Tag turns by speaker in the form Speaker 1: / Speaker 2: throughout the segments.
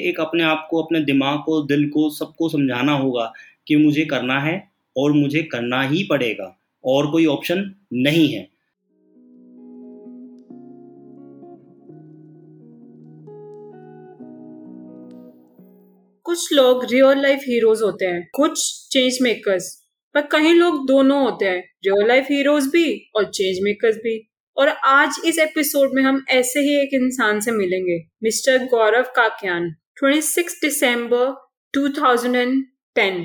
Speaker 1: एक अपने आप को, अपने दिमाग को, दिल को, सबको समझाना होगा कि मुझे करना है और मुझे करना ही पड़ेगा, और कोई ऑप्शन नहीं है।
Speaker 2: कुछ लोग रियल लाइफ हीरोज होते हैं, कुछ चेंज मेकर्स पर कई लोग दोनों होते हैं रियल लाइफ हीरोज भी और चेंज मेकर्स भी। और आज इस एपिसोड में हम ऐसे ही एक इंसान से मिलेंगे, मिस्टर गौरव काक्यान। 26 दिसंबर 2010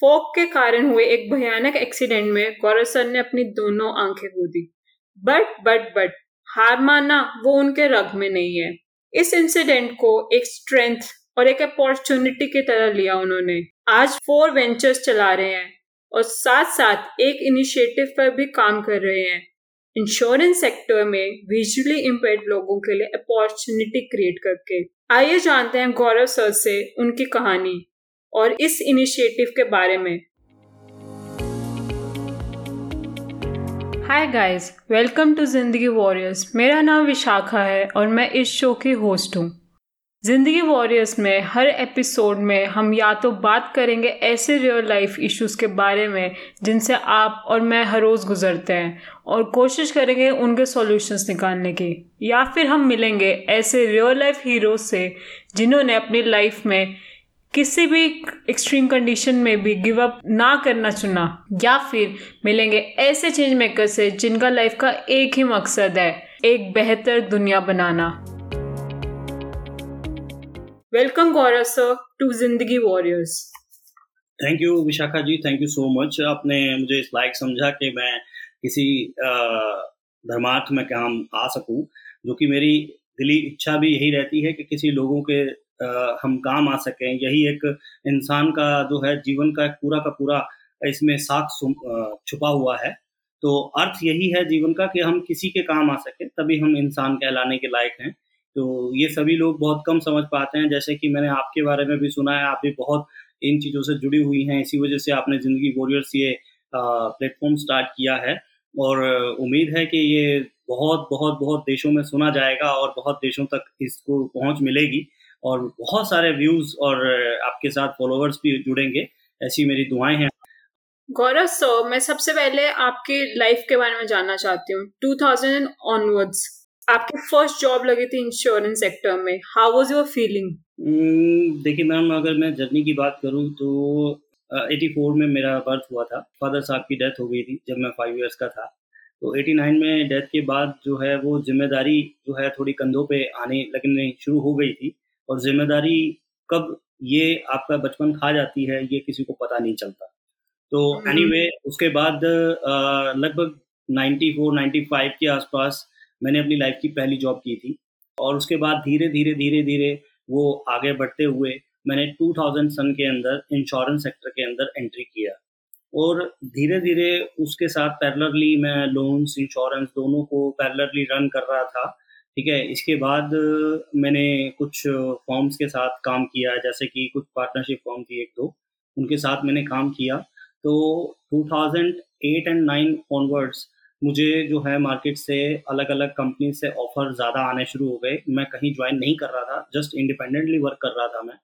Speaker 2: फोक के कारण हुए एक भयानक एक्सीडेंट में गौरव ने अपनी दोनों आँखें खो दी। बट बट बट, हार मानना वो उनके रग में नहीं है। इस इंसिडेंट को एक स्ट्रेंथ और एक अपॉर्चुनिटी की तरह लिया उन्होंने। आज फोर वेंचर्स चला रहे हैं और साथ साथ एक इनिशिएटिव पर भी काम कर रहे हैं। इंश्योरेंस सेक्टर में विजुअली इम्पेयर्ड लोगों के लिए अपॉर्चुनिटी क्रिएट करके। आइए जानते हैं गौरव सर से उनकी कहानी और इस इनिशिएटिव के बारे में। Hi guys welcome to Zindagi warriors मेरा नाम विशाखा है और मैं इस शो की होस्ट हूँ। ज़िंदगी वॉरियर्स में, हर एपिसोड में हम या तो बात करेंगे ऐसे रियल लाइफ इश्यूज़ के बारे में, जिनसे आप और मैं हर रोज़ गुजरते हैं और कोशिश करेंगे उनके सॉल्यूशंस निकालने की। या फिर हम मिलेंगे ऐसे रियल लाइफ हीरोज से, जिन्होंने अपनी लाइफ में किसी भी एक्सट्रीम कंडीशन में भी गिव अप ना करना चुना। या फिर मिलेंगे ऐसे चेंज मेकर से, जिनका लाइफ का एक ही मकसद है, एक बेहतर दुनिया बनाना। Welcome Gaurav sir to Zindagi warriors
Speaker 1: thank you Vishakha ji thank you so much आपने मुझे इस लायक समझा कि मैं किसी धर्मार्थ में काम आ सकूँ जो कि मेरी दिली इच्छा भी यही रहती है कि किसी लोगों के आ, हम काम आ सकें। यही एक इंसान का जो है जीवन का पूरा का पूरा इसमें साख छुपा हुआ है। तो अर्थ यही है जीवन का कि हम किसी के काम आ सकें तभी हम इंसान कहलाने के लायक हैं। तो ये सभी लोग बहुत कम समझ पाते हैं। जैसे कि मैंने आपके बारे में भी सुना है, आप भी बहुत इन चीज़ों से जुड़ी हुई हैं। इसी वजह से आपने ज़िंदगी वॉरियर्स ये प्लेटफॉर्म स्टार्ट किया है। और उम्मीद है कि ये बहुत बहुत बहुत देशों में सुना जाएगा और बहुत देशों तक इसको पहुँच मिलेगी। और बहुत सारे व्यूज़ और आपके साथ फॉलोअर्स भी जुड़ेंगे। ऐसी मेरी दुआएँ हैं।
Speaker 2: गौरव, सो मैं सबसे पहले आपके लाइफ के बारे में जानना चाहती हूँ। 2000 ऑनवर्ड्स। आपकी फ़र्स्ट जॉब लगी थी इंश्योरेंस सेक्टर में हाउ वाज योर फीलिंग
Speaker 1: देखिए मैम अगर मैं जर्नी की बात करूँ तो एटी फोर में मेरा बर्थ हुआ था। फादर साहब की डेथ हो गई थी जब मैं फाइव इयर्स का था। तो एटी नाइन में डेथ के बाद जो है वो ज़िम्मेदारी जो है थोड़ी कंधों पे आने लगने शुरू हो गई थी। और ज़िम्मेदारी कब ये आपका बचपन खा जाती है ये किसी को पता नहीं चलता। तो एनी हम्म। anyway, उसके बाद लगभग 94 95 के आसपास मैंने अपनी लाइफ की पहली जॉब की थी और उसके बाद धीरे धीरे धीरे धीरे वो आगे बढ़ते हुए मैंने 2000 सन के अंदर इंश्योरेंस सेक्टर के अंदर एंट्री किया। और धीरे धीरे उसके साथ पैरेलरली मैं लोन्स इंश्योरेंस दोनों को पैरेलरली रन कर रहा था, ठीक है? इसके बाद मैंने कुछ फॉर्म्स के साथ काम किया, जैसे कि कुछ पार्टनरशिप फॉर्म थी एक दो, उनके साथ मैंने काम किया। तो 2008 एंड 9 ऑनवर्ड्स मुझे जो है मार्केट से अलग अलग कंपनी से ऑफ़र ज़्यादा आने शुरू हो गए। मैं कहीं ज्वाइन नहीं कर रहा था जस्ट इंडिपेंडेंटली वर्क कर रहा था मैं।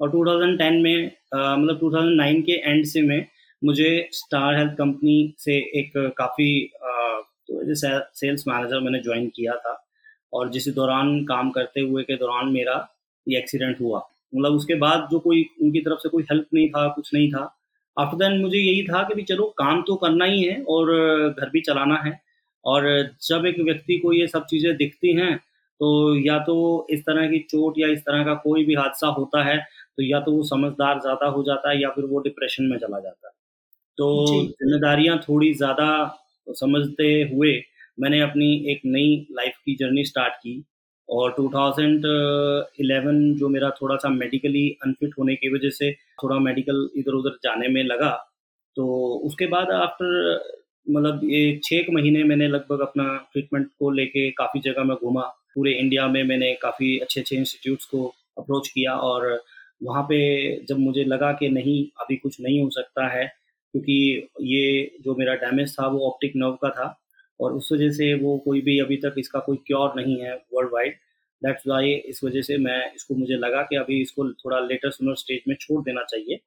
Speaker 1: और 2010 में मतलब 2009 के एंड से मैं, मुझे स्टार हेल्थ कंपनी से एक काफ़ी तो सेल्स मैनेजर मैंने ज्वाइन किया था। और जिस दौरान काम करते हुए के दौरान मेरा ये एक्सीडेंट हुआ। मतलब उसके बाद जो कोई, उनकी तरफ़ से कोई हेल्प नहीं था, कुछ नहीं था। आफ्टर देन मुझे यही था कि भी चलो काम तो करना ही है और घर भी चलाना है। और जब एक व्यक्ति को ये सब चीज़ें दिखती हैं तो या तो इस तरह की चोट या इस तरह का कोई भी हादसा होता है तो या तो वो समझदार ज़्यादा हो जाता है या फिर वो डिप्रेशन में चला जाता है। तो जिम्मेदारियाँ थोड़ी ज़्यादा समझते हुए मैंने अपनी एक नई लाइफ की जर्नी स्टार्ट की। और 2011 जो मेरा थोड़ा सा मेडिकली अनफिट होने की वजह से थोड़ा मेडिकल इधर उधर जाने में लगा तो उसके बाद आफ्टर मतलब ये छः एक महीने मैंने लगभग अपना ट्रीटमेंट को लेके काफ़ी जगह में घूमा। पूरे इंडिया में मैंने काफ़ी अच्छे अच्छे इंस्टीट्यूट्स को अप्रोच किया और वहाँ पे जब मुझे लगा कि नहीं, अभी कुछ नहीं हो सकता है, क्योंकि ये जो मेरा डैमेज था वो ऑप्टिक नर्व का था और उस वजह से वो कोई भी अभी तक इसका कोई क्योर नहीं है वर्ल्ड वाइड दैट्स वाई इस वजह से मैं इसको, मुझे लगा कि अभी इसको थोड़ा लेटर सुनर स्टेज में छोड़ देना चाहिए।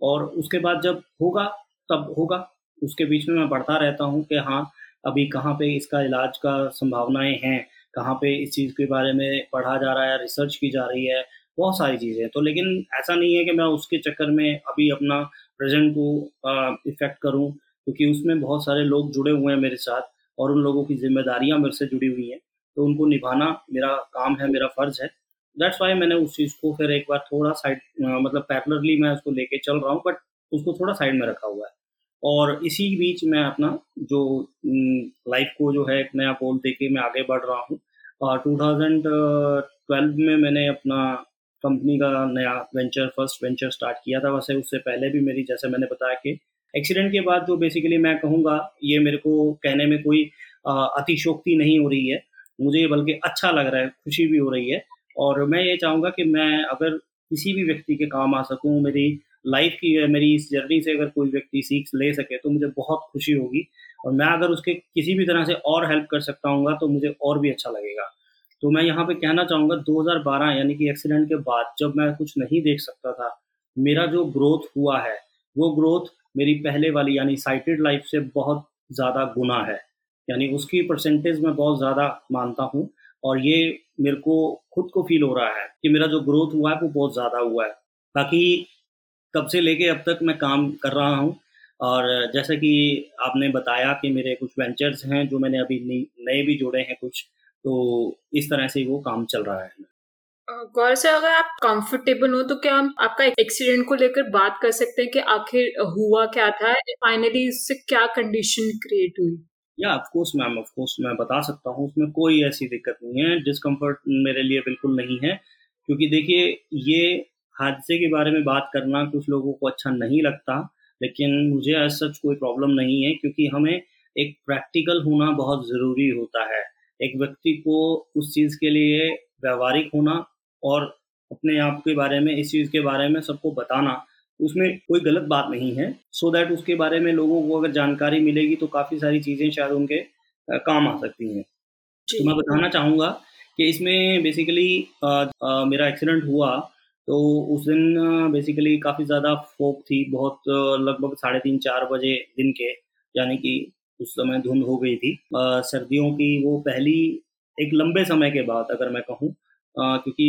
Speaker 1: और उसके बाद जब होगा, तब होगा। उसके बीच में मैं पढ़ता रहता हूँ कि हाँ अभी कहाँ पे इसका इलाज का संभावनाएँ हैं, कहाँ पे इस चीज़ के बारे में पढ़ा जा रहा है रिसर्च की जा रही है, बहुत सारी चीज़ें तो लेकिन ऐसा नहीं है कि मैं उसके चक्कर में अभी अपना प्रेजेंट को इफ़ेक्ट करूँ, क्योंकि उसमें बहुत सारे लोग जुड़े हुए हैं मेरे साथ। और उन लोगों की जिम्मेदारियाँ मेरे से जुड़ी हुई हैं तो उनको निभाना मेरा काम है, मेरा फ़र्ज़ है। दैट्स वाई मैंने उस चीज़ को फिर एक बार थोड़ा साइड मतलब पैरलरली मैं उसको लेके चल रहा हूँ बट उसको थोड़ा साइड में रखा हुआ है। और इसी बीच मैं अपना जो लाइफ को जो है एक नया गोल दे के मैं आगे बढ़ रहा हूँ। टू में मैंने अपना कंपनी का नया वेंचर फ़र्स्ट वेंचर स्टार्ट किया था। वैसे उससे पहले भी मेरी, जैसे मैंने बताया कि एक्सीडेंट के बाद जो बेसिकली मैं कहूँगा, ये मेरे को कहने में कोई अतिशोक्ति नहीं हो रही है। मुझे बल्कि अच्छा लग रहा है, खुशी भी हो रही है। और मैं ये चाहूँगा कि मैं अगर किसी भी व्यक्ति के काम आ सकूँ, मेरी लाइफ की, मेरी इस जर्नी से अगर कोई व्यक्ति सीख ले सके तो मुझे बहुत खुशी होगी। और मैं अगर उसके किसी भी तरह से और हेल्प कर सकता हूँ तो मुझे और भी अच्छा लगेगा। तो मैं यहाँ पे कहना चाहूँगा 2012 यानी कि एक्सीडेंट के बाद जब मैं कुछ नहीं देख सकता था, मेरा जो ग्रोथ हुआ है, वो ग्रोथ मेरी पहले वाली, यानी साइटेड लाइफ से बहुत ज़्यादा गुना है। यानी उसकी परसेंटेज मैं बहुत ज़्यादा मानता हूँ और ये मेरे को, खुद को फील हो रहा है कि मेरा जो ग्रोथ हुआ है, वो बहुत ज़्यादा हुआ है। बाकी तब से लेके अब तक मैं काम कर रहा हूँ और जैसे कि आपने बताया कि मेरे कुछ वेंचर्स हैं, जो मैंने अभी नए भी जोड़े हैं कुछ तो इस तरह से वो काम चल रहा है।
Speaker 2: गौर से अगर आप कंफर्टेबल हो तो क्या हम आपका एक्सीडेंट को लेकर बात कर सकते हैं कि आखिर हुआ क्या था फाइनली इससे क्या कंडीशन क्रिएट हुई?
Speaker 1: या of course ma'am of course मैं बता सकता हूँ, उसमें कोई ऐसी दिक्कत नहीं है। डिस्कम्फर्ट मेरे लिए बिल्कुल नहीं है, क्योंकि देखिए, ये हादसे के बारे में बात करना कुछ लोगों को अच्छा नहीं लगता, लेकिन मुझे एज सच कोई प्रॉब्लम नहीं है, क्योंकि हमें एक प्रैक्टिकल होना बहुत ज़रूरी होता है। एक व्यक्ति को उस चीज़ के लिए व्यवहारिक होना और अपने आप के बारे में इस चीज़ के बारे में सबको बताना उसमें कोई गलत बात नहीं है। सो so दैट उसके बारे में लोगों को अगर जानकारी मिलेगी तो काफ़ी सारी चीज़ें शायद उनके काम आ सकती हैं। तो मैं बताना चाहूँगा कि इसमें बेसिकली मेरा एक्सीडेंट हुआ तो उस दिन बेसिकली काफ़ी ज़्यादा फोक थी बहुत लगभग साढ़े तीन चार बजे दिन के यानी कि उस समय धुंध हो गई थी। आ, सर्दियों की वो पहली एक लंबे समय के बाद अगर मैं कहूँ क्योंकि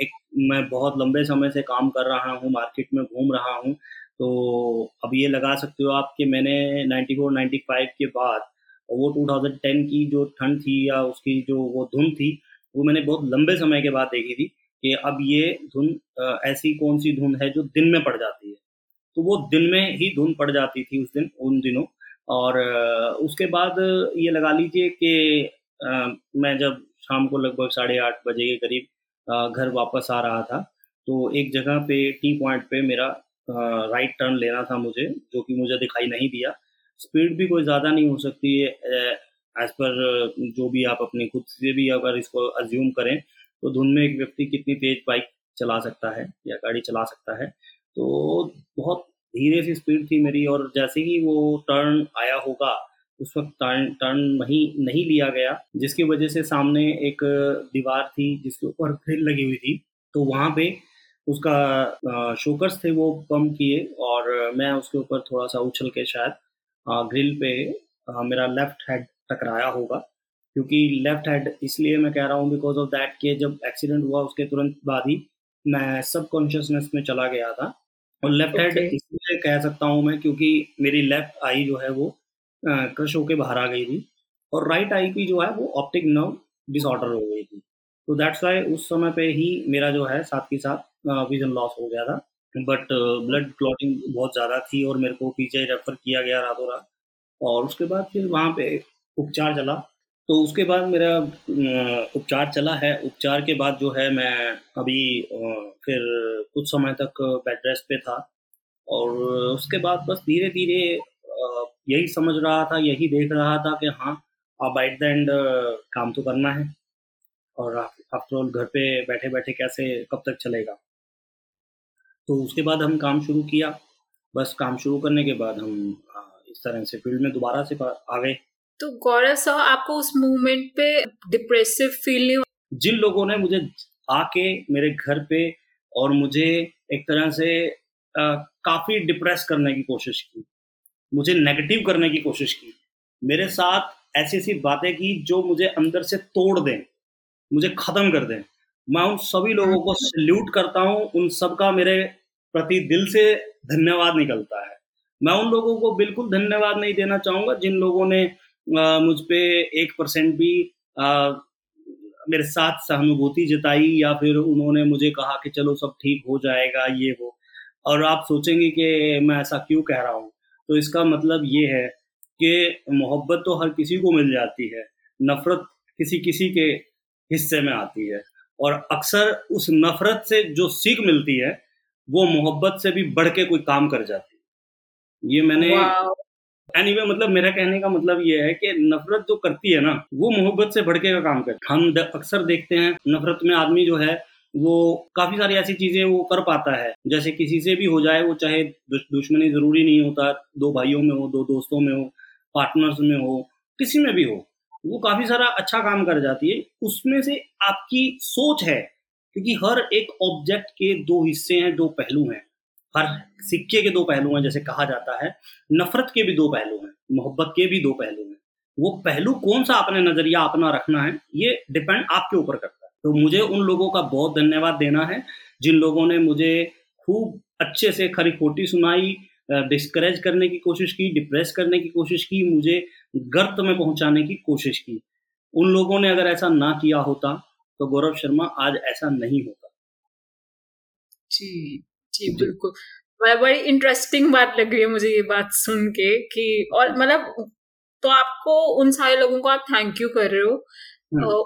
Speaker 1: एक मैं बहुत लंबे समय से काम कर रहा हूँ, मार्केट में घूम रहा हूँ तो अब ये लगा सकते हो आप कि मैंने 94 95 के बाद वो 2010 की जो ठंड थी या उसकी जो वो धुन थी, वो मैंने बहुत लंबे समय के बाद देखी थी कि अब ये धुन ऐसी कौन सी धुन है जो दिन में पड़ जाती है। तो वो दिन में ही धुन पड़ जाती थी उस दिन, उन दिनों। और उसके बाद ये लगा लीजिए कि मैं जब शाम को लगभग साढ़े आठ बजे के करीब घर वापस आ रहा था। तो एक जगह पे टी पॉइंट पे मेरा राइट टर्न लेना था मुझे, जो कि मुझे दिखाई नहीं दिया। स्पीड भी कोई ज़्यादा नहीं हो सकती है एज पर जो भी आप अपनी खुद से भी अगर इसको अज्यूम करें तो धुन में एक व्यक्ति कितनी तेज बाइक चला सकता है या गाड़ी चला सकता है। तो बहुत धीरे सी स्पीड थी मेरी और जैसे ही वो टर्न आया होगा उस वक्त टर्न टर्न नहीं नहीं लिया गया जिसकी वजह से सामने एक दीवार थी जिसके ऊपर ग्रिल लगी हुई थी। तो वहाँ पे उसका शोकर्स थे वो कम किए और मैं उसके ऊपर थोड़ा सा उछल के शायद ग्रिल पे मेरा लेफ़्ट हेड टकराया होगा क्योंकि लेफ़्ट हेड इसलिए मैं कह रहा हूँ बिकॉज़ ऑफ़ दैट के जब एक्सीडेंट हुआ उसके तुरंत बाद ही मैं सब कॉन्शियसनेस में चला गया था। और लेफ़्ट हेड इसलिए कह सकता हूँ मैं क्योंकि मेरी लेफ़्ट आई जो है वो क्रश होके बाहर आ गई थी और राइट आई की जो है वो ऑप्टिक नर्व डिसऑर्डर हो गई थी। तो दैट्स वाई उस समय पे ही मेरा जो है साथ के साथ विजन लॉस हो गया था। बट ब्लड क्लॉटिंग बहुत ज़्यादा थी और मेरे को पीछे रेफर किया गया रातों रात। और उसके बाद फिर वहाँ पे उपचार चला। तो उसके बाद मेरा उपचार चला है। उपचार के बाद जो है मैं अभी फिर कुछ समय तक बेड रेस्ट पे था। और उसके बाद बस धीरे धीरे यही समझ रहा था यही देख रहा था कि हाँ अब एट द एंड काम तो करना है। और आफ्टर ऑल घर पे बैठे बैठे कैसे कब तक चलेगा? तो उसके बाद हम काम शुरू किया। बस काम शुरू करने के बाद हम इस तरह से फ़ील्ड में दोबारा से आ गए।
Speaker 2: तो गौरव सर आपको उस मूवमेंट पे डिप्रेसिव फील नहीं
Speaker 1: जिन लोगों ने मुझे आके मेरे घर पे और मुझे एक तरह से आ, काफ़ी डिप्रेस करने की कोशिश की। मुझे नेगेटिव करने की कोशिश की। मेरे साथ ऐसी ऐसी बातें की जो मुझे अंदर से तोड़ दें मुझे ख़त्म कर दें। मैं उन सभी लोगों को सल्यूट करता हूँ उन सबका मेरे प्रति दिल से धन्यवाद निकलता है। मैं उन लोगों को बिल्कुल धन्यवाद नहीं देना चाहूँगा जिन लोगों ने मुझ पर एक परसेंट भी आ, मेरे साथ सहानुभूति जताई या फिर उन्होंने मुझे कहा कि चलो सब ठीक हो जाएगा ये वो। और आप सोचेंगे कि मैं ऐसा क्यों कह रहा हूँ? तो इसका मतलब ये है कि मोहब्बत तो हर किसी को मिल जाती है नफ़रत किसी किसी के हिस्से में आती है। और अक्सर उस नफ़रत से जो सीख मिलती है वो मोहब्बत से भी बढ़ के कोई काम कर जाती है। ये मैंने एनी anyway, मतलब मेरा कहने का मतलब ये है कि नफरत जो करती है ना वो मोहब्बत से भड़के का काम करती है। हम अक्सर देखते हैं नफरत में आदमी जो है वो काफ़ी सारी ऐसी चीज़ें वो कर पाता है। जैसे किसी से भी हो जाए, वो चाहे दुश्मनी ज़रूरी नहीं होता, दो भाइयों में हो, दो दोस्तों में हो पार्टनर्स में हो, किसी में भी हो, वो काफ़ी सारा अच्छा काम कर जाती है। उसमें से आपकी सोच है, क्योंकि हर एक ऑब्जेक्ट के दो हिस्से हैं, दो पहलू हैं। हर सिक्के के दो पहलू हैं, जैसे कहा जाता है। नफरत के भी दो पहलू हैं, मोहब्बत के भी दो पहलू हैं। वो पहलू कौन सा अपने नज़रिया अपना रखना है, ये डिपेंड आपके ऊपर करता है। तो मुझे उन लोगों का बहुत धन्यवाद देना है जिन लोगों ने मुझे खूब अच्छे से खरी खोटी सुनाई डिस्करेज करने की कोशिश की डिप्रेस करने की कोशिश की मुझे गर्त में पहुँचाने की कोशिश की। उन लोगों ने अगर ऐसा ना किया होता तो गौरव शर्मा आज ऐसा नहीं होता।
Speaker 2: जी जी बिल्कुल। बड़ी इंटरेस्टिंग बात लग रही है मुझे ये बात सुन के कि और मतलब तो आपको उन सारे लोगों को आप थैंक यू कर रहे हो।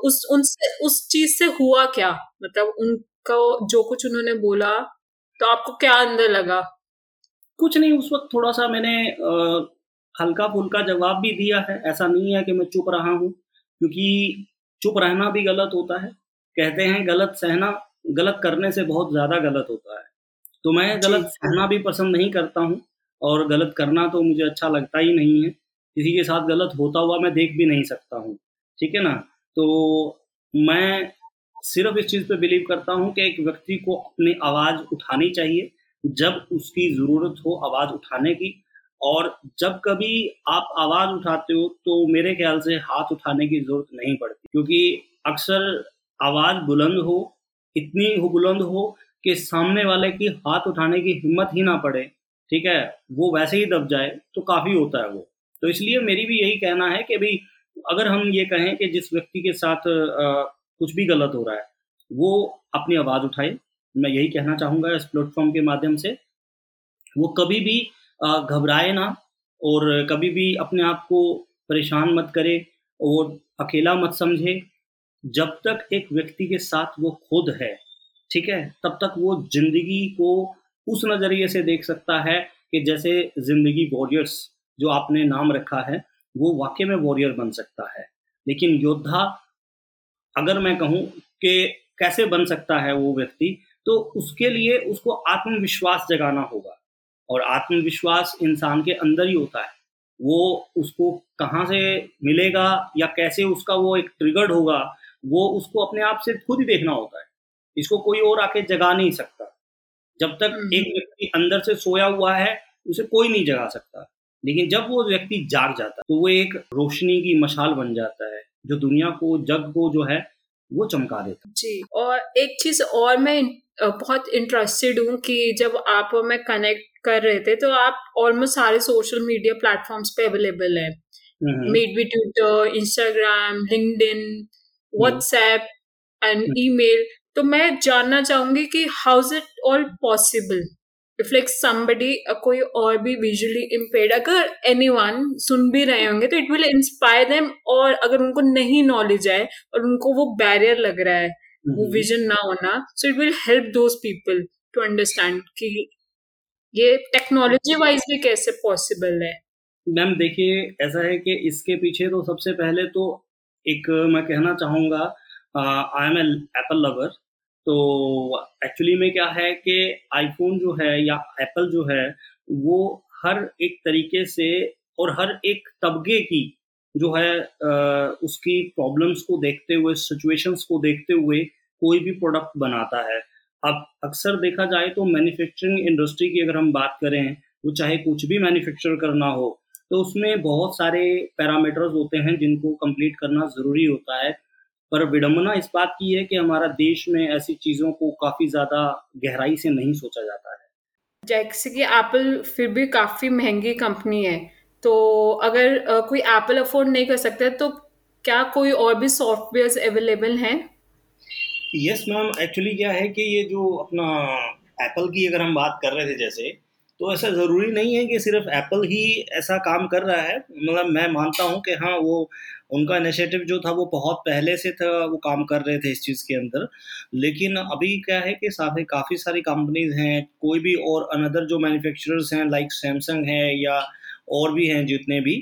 Speaker 2: उस उनसे उस चीज़ से हुआ क्या? मतलब उनका जो कुछ उन्होंने बोला तो आपको क्या अंदर लगा?
Speaker 1: कुछ नहीं उस वक्त थोड़ा सा मैंने हल्का फुल्का जवाब भी दिया है। ऐसा नहीं है कि मैं चुप रहा हूँ क्योंकि चुप रहना भी गलत होता है। कहते हैं गलत सहना गलत करने से बहुत ज़्यादा गलत होता है। तो मैं गलत सहना भी पसंद नहीं करता हूँ और गलत करना तो मुझे अच्छा लगता ही नहीं है। किसी के साथ गलत होता हुआ मैं देख भी नहीं सकता हूँ। ठीक है ना? तो मैं सिर्फ़ इस चीज़ पे बिलीव करता हूँ कि एक व्यक्ति को अपनी आवाज़ उठानी चाहिए, जब उसकी ज़रूरत हो आवाज़ उठाने की। और जब कभी आप आवाज़ उठाते हो तो मेरे ख्याल से हाथ उठाने की ज़रूरत नहीं पड़ती। क्योंकि अक्सर आवाज़ बुलंद हो, इतनी हो बुलंद हो कि सामने वाले की हाथ उठाने की हिम्मत ही ना पड़े, ठीक है? वो वैसे ही दब जाए तो काफ़ी होता है वो। तो इसलिए मेरी भी यही कहना है कि भाई अगर हम ये कहें कि जिस व्यक्ति के साथ आ, कुछ भी गलत हो रहा है वो अपनी आवाज़ उठाए। मैं यही कहना चाहूँगा इस प्लेटफॉर्म के माध्यम से। वो कभी भी घबराए ना और कभी भी अपने आप को परेशान मत करे और अकेला मत समझे। जब तक एक व्यक्ति के साथ वो खुद है ठीक है तब तक वो ज़िंदगी को उस नज़रिए से देख सकता है कि जैसे ज़िंदगी वॉरियर्स जो आपने नाम रखा है वो वाकई में वॉरियर बन सकता है। लेकिन योद्धा अगर मैं कहूँ कि कैसे बन सकता है वो व्यक्ति तो उसके लिए उसको आत्मविश्वास जगाना होगा। और आत्मविश्वास इंसान के अंदर ही होता है। वो उसको कहाँ से मिलेगा या कैसे उसका वो एक ट्रिगर्ड होगा वो उसको अपने आप से खुद ही देखना होता है। इसको कोई और आके जगा नहीं सकता। जब तक हम्म। एक व्यक्ति अंदर से सोया हुआ है उसे कोई नहीं जगा सकता। लेकिन जब वो व्यक्ति जाग जाता है तो वो एक रोशनी की मशाल बन जाता है जो दुनिया को जग को जो है वो चमका देता
Speaker 2: जी और एक चीज़ और मैं बहुत इंटरेस्टेड हूँ कि जब आप मैं कनेक्ट कर रहे थे तो आप ऑलमोस्ट सारे सोशल मीडिया प्लेटफॉर्म्स पे अवेलेबल है। Maybe Twitter Instagram LinkedIn WhatsApp and email तो मैं जानना चाहूँगी कि how is it all possible if like somebody कोई और भी विजुअली इम्पेयर्ड अगर एनीवन सुन भी रहे होंगे तो इट विल इंस्पायर देम और अगर उनको नहीं नॉलेज है और उनको वो बैरियर लग रहा है वो विजन mm-hmm. ना होना so it will help those people to understand कि ये टेक्नोलॉजी वाइज भी कैसे पॉसिबल है
Speaker 1: मैम देखिए ऐसा है कि इसके पीछे तो सबसे पहले तो एक मैं कहना चाहूँगा आई एम एप्पल लवर तो एक्चुअली में क्या है कि आईफोन जो है या एप्पल जो है, वो हर एक तरीके से और हर एक तबके की जो है उसकी प्रॉब्लम्स को देखते हुए सिचुएशंस को देखते हुए कोई भी प्रोडक्ट बनाता है। अब अक्सर देखा जाए तो मैन्युफैक्चरिंग इंडस्ट्री की अगर हम बात करें तो चाहे कुछ भी मैन्युफैक्चर करना हो तो उसमें बहुत सारे पैरामीटर्स होते हैं जिनको कंप्लीट करना ज़रूरी होता है। पर विडम्बना इस बात की है कि हमारा देश में ऐसी चीज़ों को काफ़ी ज़्यादा गहराई से नहीं सोचा जाता है।
Speaker 2: जैसे कि एप्पल फिर भी काफ़ी महँगी कंपनी है तो अगर कोई एप्पल अफोर्ड नहीं कर सकता तो क्या कोई और भी सॉफ्टवेयर अवेलेबल हैं?
Speaker 1: यस मैम एक्चुअली क्या है कि ये जो अपना एप्पल की अगर हम बात कर रहे थे जैसे तो ऐसा ज़रूरी नहीं है कि सिर्फ़ एप्पल ही ऐसा काम कर रहा है। मतलब मैं मानता हूँ कि हाँ वो उनका इनिशिएटिव जो था वो बहुत पहले से था वो काम कर रहे थे इस चीज़ के अंदर। लेकिन अभी क्या है कि साथ ही काफ़ी सारी कंपनीज़ हैं कोई भी और अनदर जो मैन्युफैक्चरर्स हैं लाइक सैमसंग है या और भी हैं जितने भी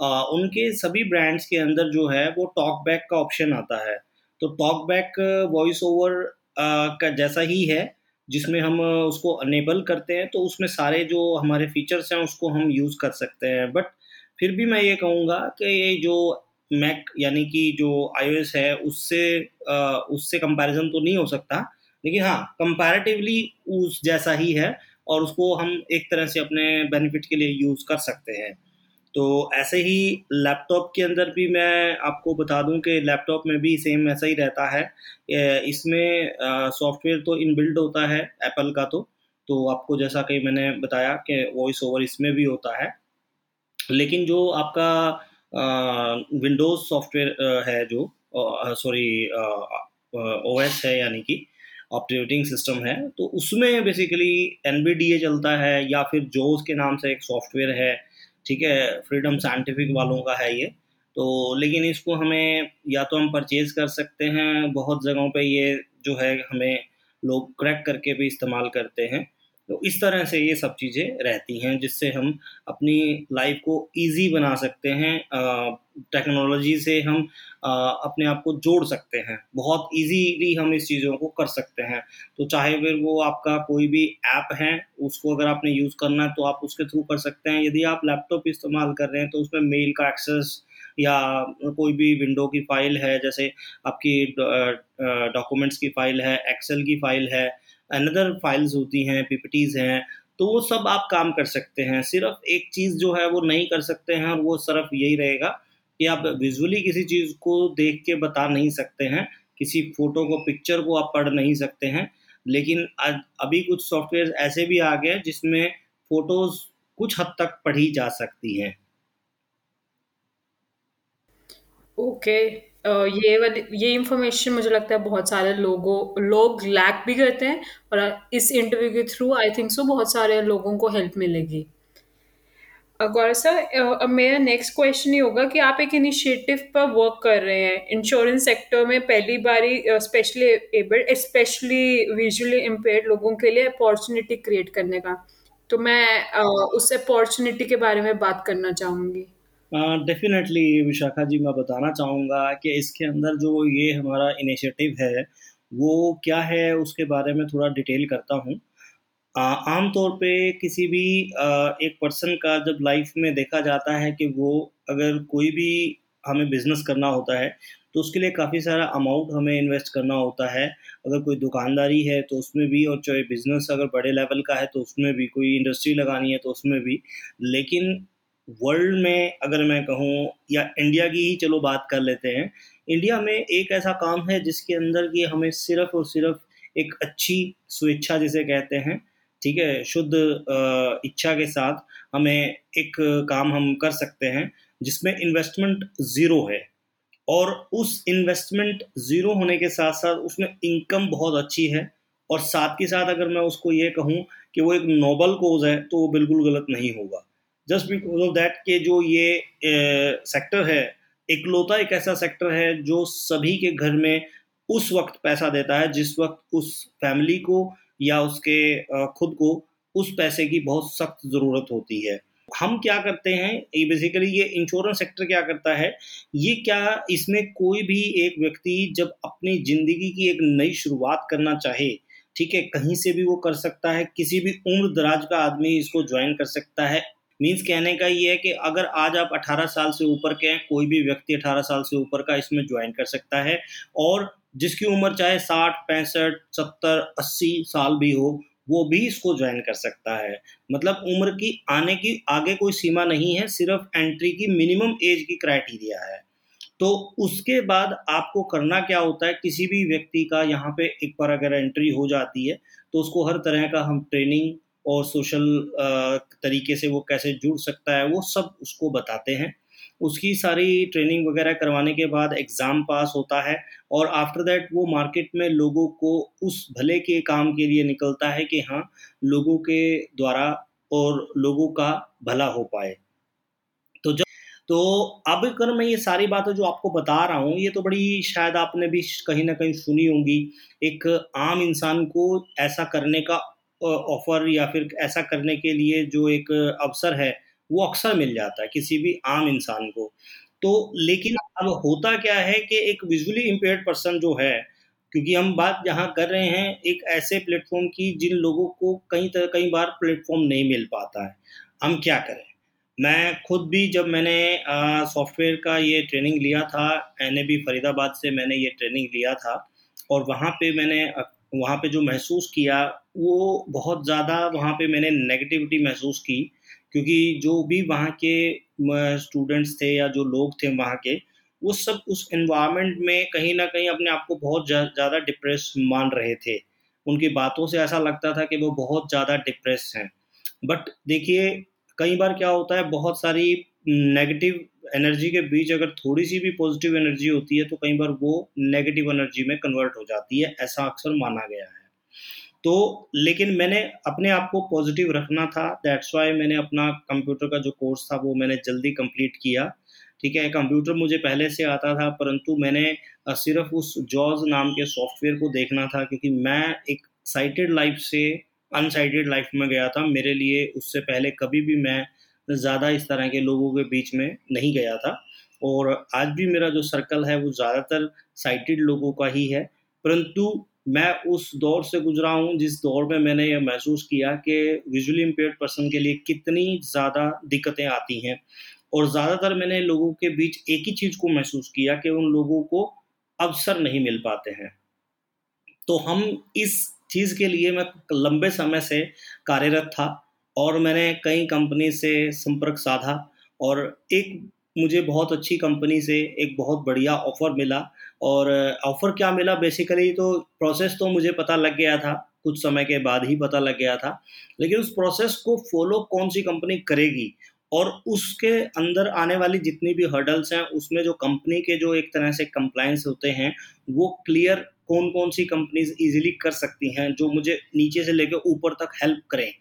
Speaker 1: आ, उनके सभी ब्रांड्स के अंदर जो है वो टॉक बैक का ऑप्शन आता है। तो टॉक बैक वॉइस ओवर का जैसा ही है जिसमें हम उसको अनेबल करते हैं तो उसमें सारे जो हमारे फीचर्स हैं उसको हम यूज़ कर सकते हैं। बट फिर भी मैं ये कहूँगा कि ये जो मैक यानी कि जो आईओएस है, उससे उससे कंपैरिजन तो नहीं हो सकता। लेकिन हाँ कंपैरेटिवली उस जैसा ही है और उसको हम एक तरह से अपने बेनिफिट के लिए यूज़ कर सकते हैं। तो ऐसे ही लैपटॉप के अंदर भी मैं आपको बता दूँ कि लैपटॉप में भी सेम ऐसा ही रहता है। इसमें सॉफ्टवेयर तो इनबिल्ड होता है एप्पल का तो। तो आपको जैसा कि मैंने बताया कि वॉइस ओवर इसमें भी होता है। लेकिन जो आपका विंडोज़ सॉफ्टवेयर है जो सॉरी ओएस है यानी कि ऑपरेटिंग सिस्टम है। तो उसमें बेसिकली एन चलता है या फिर जोस के नाम से एक सॉफ्टवेयर है, ठीक है? फ्रीडम साइंटिफिक वालों का है ये। तो लेकिन इसको हमें या तो हम परचेज कर सकते हैं, बहुत जगहों पे ये जो है हमें लोग क्रैक करके भी इस्तेमाल करते हैं। तो इस तरह से ये सब चीज़ें रहती हैं जिससे हम अपनी लाइफ को इजी बना सकते हैं टेक्नोलॉजी से हम आ, अपने आप को जोड़ सकते हैं। बहुत इजीली हम इस चीज़ों को कर सकते हैं। तो चाहे फिर वो आपका कोई भी ऐप है उसको अगर आपने यूज़ करना है तो आप उसके थ्रू कर सकते हैं। यदि आप लैपटॉप इस्तेमाल कर रहे हैं तो उसमें मेल का एक्सेस या कोई भी विंडो की फ़ाइल है जैसे आपकी डॉक्यूमेंट्स की फ़ाइल है एक्सेल की फ़ाइल है अनदर फाइल्स होती हैं पीपीटीज हैं तो वो सब आप काम कर सकते हैं। सिर्फ़ एक चीज़ जो है वो नहीं कर सकते हैं और वो सिर्फ़ यही रहेगा कि आप विजुअली किसी चीज़ को देख के बता नहीं सकते हैं, किसी फ़ोटो को पिक्चर को आप पढ़ नहीं सकते हैं। लेकिन अभी कुछ सॉफ्टवेयर ऐसे भी आ गए जिसमें फ़ोटोज़ कुछ हद तक पढ़ी जा सकती हैं।
Speaker 2: Okay okay. ये वाली, ये इंफॉर्मेशन मुझे लगता है बहुत सारे लोगों, लोग लैक भी करते हैं और इस इंटरव्यू के थ्रू आई थिंक सो बहुत सारे लोगों को हेल्प मिलेगी। गौरव सर अब मेरा नेक्स्ट क्वेश्चन ये होगा कि आप एक इनिशिएटिव पर वर्क कर रहे हैं। इंश्योरेंस सेक्टर में पहली बारी specially abled specially visually impaired लोगों के लिए अपॉर्चुनिटी क्रिएट करने का। तो मैं उस अपॉर्चुनिटी के बारे में बात करना चाहूँगी।
Speaker 1: डेफिनेटली विशाखा जी, मैं बताना चाहूँगा कि इसके अंदर जो ये हमारा इनिशिएटिव है, वो क्या है, उसके बारे में थोड़ा डिटेल करता हूँ। आमतौर पे किसी भी एक पर्सन का जब लाइफ में देखा जाता है कि वो अगर कोई भी हमें बिज़नेस करना होता है तो उसके लिए काफ़ी सारा अमाउंट हमें इन्वेस्ट करना होता है। अगर कोई दुकानदारी है तो उसमें भी, और चाहे बिज़नेस अगर बड़े लेवल का है तो उसमें भी, कोई इंडस्ट्री लगानी है तो उसमें भी। लेकिन वर्ल्ड में अगर मैं कहूँ, या इंडिया की ही चलो बात कर लेते हैं इंडिया में एक ऐसा काम है जिसके अंदर कि हमें सिर्फ़ और सिर्फ़ एक अच्छी स्वेच्छा जिसे कहते हैं, ठीक है, शुद्ध इच्छा के साथ हमें एक काम हम कर सकते हैं, जिसमें इन्वेस्टमेंट ज़ीरो है। और उस इन्वेस्टमेंट ज़ीरो होने के साथ साथ उसमें इनकम बहुत अच्छी है, और साथ के साथ अगर मैं उसको ये कहूँ कि वो एक नोबल कोज है तो वो बिल्कुल गलत नहीं होगा। जस्ट बिकॉज़ ऑफ़ दैट के जो ये सेक्टर है, इकलौता एक ऐसा सेक्टर है जो सभी के घर में उस वक्त पैसा देता है, जिस वक्त उस फैमिली को या उसके खुद को उस पैसे की बहुत सख्त ज़रूरत होती है। हम क्या करते हैं, ये बेसिकली ये इंश्योरेंस सेक्टर क्या करता है, ये क्या इसमें कोई भी एक व्यक्ति जब अपनी ज़िंदगी की एक नई शुरुआत करना चाहे, ठीक है, कहीं से भी वो कर सकता है, किसी भी उम्र दराज का आदमी इसको ज्वाइन कर सकता है मीन्स कहने का ये है कि अगर आज आप 18 साल से ऊपर के हैं, कोई भी व्यक्ति 18 साल से ऊपर का इसमें ज्वाइन कर सकता है और जिसकी उम्र चाहे साठ, पैंसठ, सत्तर, अस्सी साल भी हो, वो भी इसको ज्वाइन कर सकता है। मतलब उम्र की आने की आगे कोई सीमा नहीं है, सिर्फ़ एंट्री की मिनिमम एज की क्राइटेरिया है। तो उसके बाद आपको करना क्या होता है, किसी भी व्यक्ति का यहाँ पे एक बार अगर एंट्री हो जाती है तो उसको हर तरह का हम ट्रेनिंग और सोशल तरीके से वो कैसे जुड़ सकता है, वो सब उसको बताते हैं। उसकी सारी ट्रेनिंग वगैरह करवाने के बाद एग्ज़ाम पास होता है और आफ्टर दैट वो मार्केट में लोगों को उस भले के काम के लिए निकलता है कि हाँ लोगों के द्वारा और लोगों का भला हो पाए। तो जब तो अब अगर मैं ये सारी बातें जो आपको बता रहा हूँ, ये तो बड़ी शायद आपने भी कहीं ना कहीं सुनी होंगी। एक आम इंसान को ऐसा करने का ऑफ़र या फिर ऐसा करने के लिए जो एक अवसर है, वो अक्सर मिल जाता है किसी भी आम इंसान को। तो लेकिन अब होता क्या है कि एक विजुअली इम्पेयर्ड पर्सन जो है, क्योंकि हम बात यहाँ कर रहे हैं, एक ऐसे प्लेटफॉर्म की जिन लोगों को कई तरह कई बार प्लेटफॉर्म नहीं मिल पाता है। हम क्या करें? मैं खुद भी जब मैंने सॉफ्टवेयर का ये ट्रेनिंग लिया था, एन फरीदाबाद से मैंने ये ट्रेनिंग लिया था, और वहाँ पे मैंने वहाँ पे जो महसूस किया, वो बहुत ज़्यादा वहाँ पे मैंने नेगेटिविटी महसूस की, क्योंकि जो भी वहाँ के स्टूडेंट्स थे या जो लोग थे वहाँ के, वो सब उस इन्वायरमेंट में कहीं ना कहीं अपने आप को बहुत ज़्यादा डिप्रेस मान रहे थे। उनकी बातों से ऐसा लगता था कि वो बहुत ज़्यादा डिप्रेस हैं। बट देखिए, कई बार क्या होता है, बहुत सारी नेगेटिव एनर्जी के बीच अगर थोड़ी सी भी पॉजिटिव एनर्जी होती है तो कई बार वो नेगेटिव एनर्जी में कन्वर्ट हो जाती है, ऐसा अक्सर माना गया है। तो लेकिन मैंने अपने आप को पॉजिटिव रखना था दैट्स वाई मैंने अपना कंप्यूटर का जो कोर्स था, वो मैंने जल्दी कंप्लीट किया। ठीक है कंप्यूटर मुझे पहले से आता था, परंतु मैंने सिर्फ़ उस जॉज नाम के सॉफ्टवेयर को देखना था, क्योंकि मैं एक साइटेड लाइफ से अनसाइटेड लाइफ में गया था। मेरे लिए उससे पहले कभी भी मैं ज़्यादा इस तरह के लोगों के बीच में नहीं गया था। और आज भी मेरा जो सर्कल है, वो ज़्यादातर साइटेड लोगों का ही है। परंतु मैं उस दौर से गुजरा हूँ, जिस दौर में मैंने ये महसूस किया कि विजुअली इम्पेयर्ड पर्सन के लिए कितनी ज़्यादा दिक्कतें आती हैं। और ज़्यादातर मैंने लोगों के बीच एक ही चीज़ को महसूस किया कि उन लोगों को अवसर नहीं मिल पाते हैं। तो हम इस चीज़ के लिए मैं लंबे समय से कार्यरत था। और मैंने कई कंपनी से संपर्क साधा और एक मुझे बहुत अच्छी कंपनी से एक बहुत बढ़िया ऑफ़र मिला। और ऑफ़र क्या मिला? बेसिकली तो प्रोसेस तो मुझे पता लग गया था, कुछ समय के बाद ही पता लग गया था। लेकिन उस प्रोसेस को फॉलो कौन सी कंपनी करेगी? और उसके अंदर आने वाली जितनी भी हर्डल्स हैं, उसमें जो कंपनी के जो एक तरह से कंप्लाइंस होते हैं, वो क्लियर कौन कौन सी कंपनीज़ इजीली कर सकती हैं, जो मुझे नीचे से लेकर ऊपर तक हेल्प करें।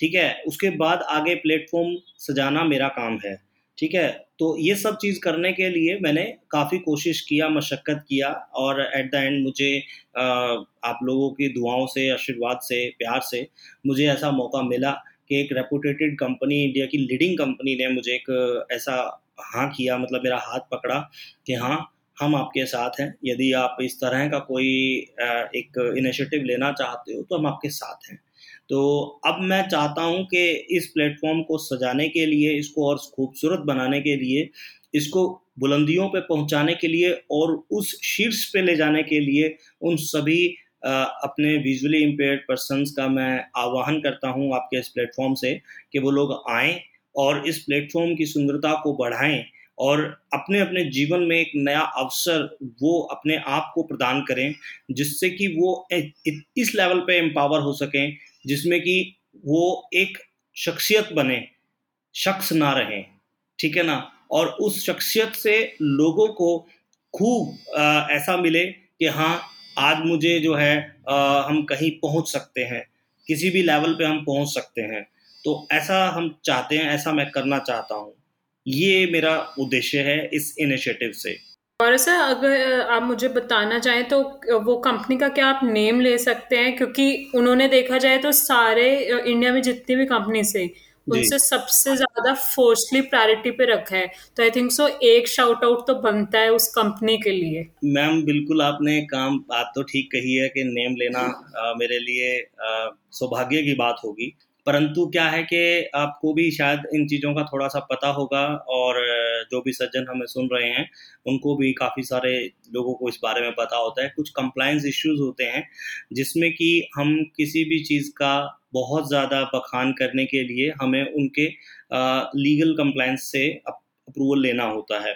Speaker 1: ठीक है? उसके बाद आगे प्लेटफॉर्म सजाना मेरा काम है, ठीक है? तो ये सब चीज़ करने के लिए मैंने काफ़ी कोशिश किया, मशक्क़त किया और एट द एंड मुझे आप लोगों की दुआओं से, आशीर्वाद से, प्यार से मुझे ऐसा मौका मिला कि एक रेपुटेटेड कंपनी इंडिया की लीडिंग कंपनी ने मुझे एक ऐसा हाँ किया मतलब मेरा हाथ पकड़ा कि हाँ हम आपके साथ हैं। यदि आप इस तरह का कोई एक इनिशिएटिव लेना चाहते हो तो हम आपके साथ हैं। तो अब मैं चाहता हूँ कि इस प्लेटफॉर्म को सजाने के लिए, इसको और खूबसूरत बनाने के लिए, इसको बुलंदियों पे पहुँचाने के लिए और उस शीर्ष पे ले जाने के लिए उन सभी अपने विजुअली इम्पेयर्ड पर्सनस का मैं आह्वान करता हूँ आपके इस प्लेटफॉर्म से कि वो लोग आएँ और इस प्लेटफॉर्म की सुंदरता को बढ़ाएँ और अपने अपने जीवन में एक नया अवसर वो अपने आप को प्रदान करें, जिससे कि वो इस लेवल पे एम्पावर हो सकें जिसमें कि वो एक शख्सियत बने शख्स ना रहे ठीक है ना? और उस शख्सियत से लोगों को खूब ऐसा मिले कि हाँ आज मुझे जो है आ, हम कहीं पहुँच सकते हैं किसी भी लेवल पे हम पहुँच सकते हैं। तो ऐसा हम चाहते हैं ऐसा मैं करना चाहता हूँ। ये मेरा उद्देश्य है इस इनिशिएटिव से।
Speaker 2: और सर अगर आप मुझे बताना चाहें तो वो कंपनी का क्या आप नेम ले सकते हैं? क्योंकि उन्होंने देखा जाए तो सारे इंडिया में जितनी भी कंपनी से उनसे सबसे ज़्यादा फोर्सली प्रायोरिटी पे रखा है। तो आई थिंक सो एक शाउट आउट तो बनता है उस कंपनी के लिए।
Speaker 1: मैम बिल्कुल आपने काम बात तो ठीक कही है कि नेम लेना आ, मेरे लिए सौभाग्य की बात होगी। परंतु क्या है कि आपको भी शायद इन चीज़ों का थोड़ा सा पता होगा और जो भी सज्जन हमें सुन रहे हैं उनको भी काफ़ी सारे लोगों को इस बारे में पता होता है। कुछ कंप्लाइंस इश्यूज़ होते हैं जिसमें कि हम किसी भी चीज़ का बहुत ज़्यादा बखान करने के लिए हमें उनके लीगल कंप्लाइंस से अप्रूवल लेना होता है।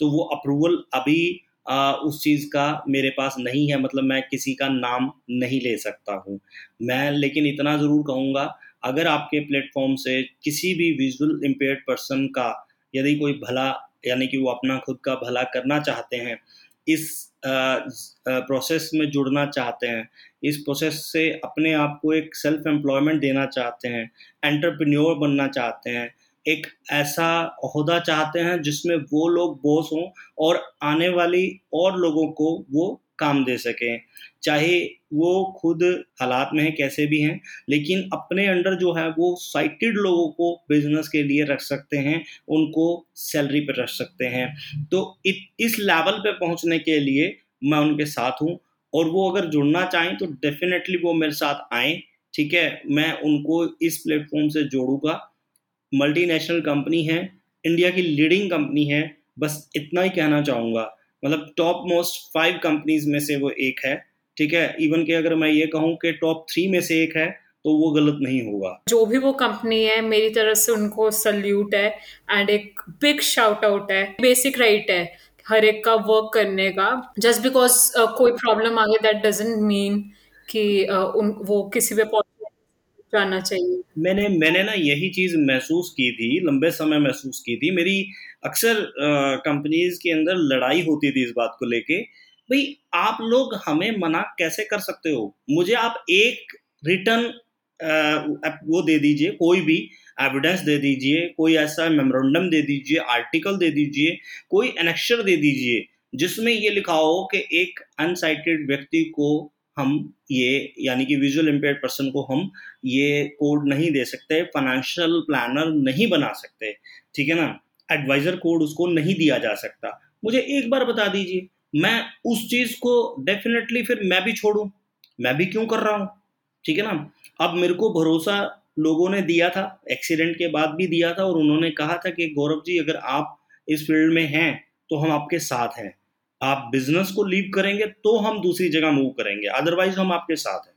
Speaker 1: तो वो अप्रूवल अभी आ, उस चीज़ का मेरे पास नहीं है मतलब मैं किसी का नाम नहीं ले सकता हूँ। मैं लेकिन इतना ज़रूर कहूँगा अगर आपके प्लेटफॉर्म से किसी भी विजुअल इम्पेयर्ड पर्सन का यदि कोई भला, यानी कि वो अपना खुद का भला करना चाहते हैं, इस प्रोसेस में जुड़ना चाहते हैं, इस प्रोसेस से अपने आप को एक सेल्फ एम्प्लॉयमेंट देना चाहते हैं एंटरप्रेन्योर बनना चाहते हैं, एक ऐसा अहदा चाहते हैं जिसमें वो लोग बॉस हों और आने वाली और लोगों को वो काम दे सकें। चाहे वो खुद हालात में है कैसे भी हैं लेकिन अपने अंडर जो है वो साइटेड लोगों को बिज़नेस के लिए रख सकते हैं उनको सैलरी पर रख सकते हैं। तो इत, इस लेवल पे पहुँचने के लिए मैं उनके साथ हूँ और वो अगर जुड़ना चाहें तो डेफिनेटली वो मेरे साथ आए ठीक है? मैं उनको इस प्लेटफॉर्म से जोड़ूँगा। मल्टीनेशनल कंपनी है इंडिया की लीडिंग कंपनी है बस इतना ही कहना चाहूँगा। मतलब टॉप मोस्ट फाइव कंपनीज़ में से वो एक है ठीक है? इवन के अगर मैं ये कहूँ कि टॉप थ्री में से एक है तो वो गलत नहीं होगा।
Speaker 2: जो भी वो कंपनी है मेरी तरफ़ से उनको सल्यूट है एंड एक बिग शाउट आउट है बेसिक राइट है हर एक का वर्क करने का। जस्ट बिकॉज़ uh, कोई प्रॉब्लम आ गई दैट डजेंट मीन कि uh, उन वो किसी पे जाना चाहिए।
Speaker 1: मैंने मैंने ना यही चीज़ महसूस की थी लंबे समय महसूस की थी। मेरी अक्सर कंपनीज़ के अंदर लड़ाई होती थी इस बात को लेके। भाई, आप लोग हमें मना कैसे कर सकते हो? मुझे आप एक रिटर्न वो दे दीजिए, कोई भी एविडेंस दे दीजिए, कोई ऐसा मेमोरेंडम दे दीजिए आर्टिकल दे दीजिए, कोई एनेक्शर दे दीजिए, जिसमें ये लिखा हो कि एक अनसाइटेड व्यक्ति को हम ये, यानी कि विजुअल इम्पेयर पर्सन को हम ये कोड नहीं दे सकते फाइनेंशियल प्लानर नहीं बना सकते। ठीक है ना? एडवाइजर कोड उसको नहीं दिया जा सकता। मुझे एक बार बता दीजिए, मैं उस चीज़ को डेफिनेटली फिर मैं भी छोड़ू, मैं भी क्यों कर रहा हूँ? ठीक है ना? अब मेरे को भरोसा लोगों ने दिया था एक्सीडेंट के बाद भी दिया था और उन्होंने कहा था कि, गौरव जी, अगर आप इस फ़ील्ड में हैं तो हम आपके साथ हैं। आप बिज़नेस को लीव करेंगे तो हम दूसरी जगह मूव करेंगे। अदरवाइज़ हम आपके साथ हैं।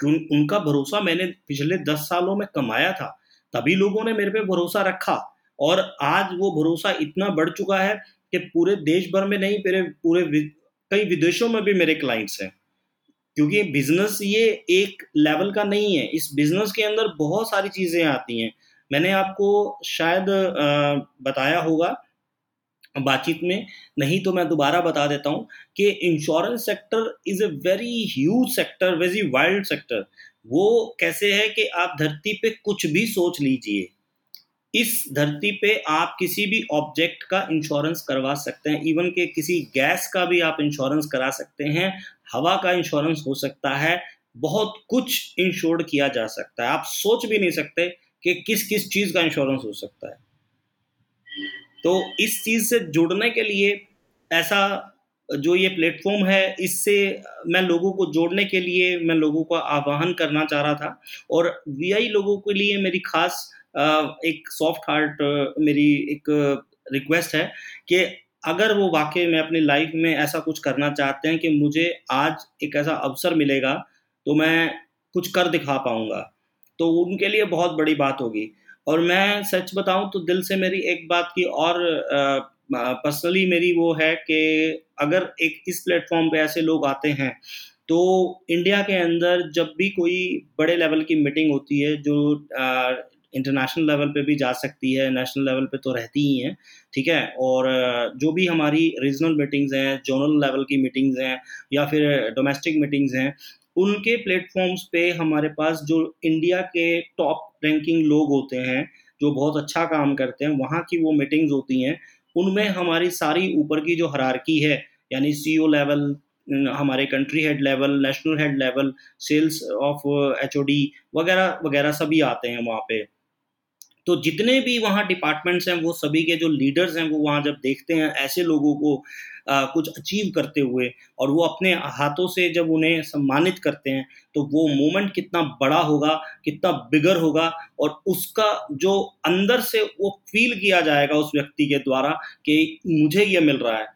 Speaker 1: क्यों? उनका भरोसा मैंने पिछले दस सालों में कमाया था, तभी लोगों ने मेरे पे भरोसा रखा। और आज वो भरोसा इतना बढ़ चुका है कि पूरे देश भर में नहीं, मेरे पूरे कई विदेशों में भी मेरे क्लाइंट्स हैं। क्योंकि बिज़नेस ये एक लेवल का नहीं है। इस बिज़नेस के अंदर बहुत सारी चीज़ें आती हैं। मैंने आपको शायद बताया होगा बातचीत में, नहीं तो मैं दोबारा बता देता हूँ कि insurance sector is a very huge sector very wild sector वो कैसे है कि आप धरती पे कुछ भी सोच लीजिए। इस धरती पे आप किसी भी ऑब्जेक्ट का इंश्योरेंस करवा सकते हैं। इवन के किसी गैस का भी आप इंश्योरेंस करा सकते हैं। हवा का इंश्योरेंस हो सकता है। बहुत कुछ इंश्योर्ड किया जा सकता है। आप सोच भी नहीं सकते कि किस किस चीज़ का इंश्योरेंस हो सकता है। तो इस चीज़ से जुड़ने के लिए ऐसा जो ये प्लेटफॉर्म है, इससे मैं लोगों को जोड़ने के लिए, मैं लोगों का आह्वान करना चाह रहा था। और वीआई लोगों के लिए मेरी खास एक सॉफ्ट हार्ट मेरी एक रिक्वेस्ट है कि अगर वो वाकई में अपनी लाइफ में ऐसा कुछ करना चाहते हैं कि मुझे आज एक ऐसा अवसर मिलेगा तो मैं कुछ कर दिखा पाऊँगा। तो उनके लिए बहुत बड़ी बात होगी। और मैं सच बताऊँ तो दिल से मेरी एक बात की और पर्सनली मेरी वो है कि अगर एक इस प्लेटफॉर्म पे ऐसे लोग आते हैं तो इंडिया के अंदर जब भी कोई बड़े लेवल की मीटिंग होती है, जो इंटरनेशनल लेवल पे भी जा सकती है नेशनल लेवल पे तो रहती ही हैं, ठीक है? और जो भी हमारी रीजनल मीटिंग्स हैं जोनल लेवल की मीटिंग्स हैं, या फिर डोमेस्टिक मीटिंग्स हैं, उनके प्लेटफॉर्म्स पे हमारे पास जो इंडिया के टॉप रैंकिंग लोग होते हैं, जो बहुत अच्छा काम करते हैं, वहाँ की वो मीटिंग्स होती हैं, उनमें हमारी सारी ऊपर की जो हरारकी है, यानी सी लेवल हमारे country head level national head level sales of HOD वगैरह वगैरह सभी आते हैं वहाँ पे। तो जितने भी वहाँ डिपार्टमेंट्स हैं वो सभी के जो लीडर्स हैं वो वहाँ जब देखते हैं ऐसे लोगों को आ, कुछ अचीव करते हुए और वो अपने हाथों से जब उन्हें सम्मानित करते हैं तो वो मोमेंट कितना बड़ा होगा कितना बिगर होगा और उसका जो अंदर से वो फील किया जाएगा उस व्यक्ति के द्वारा कि मुझे ये मिल रहा है।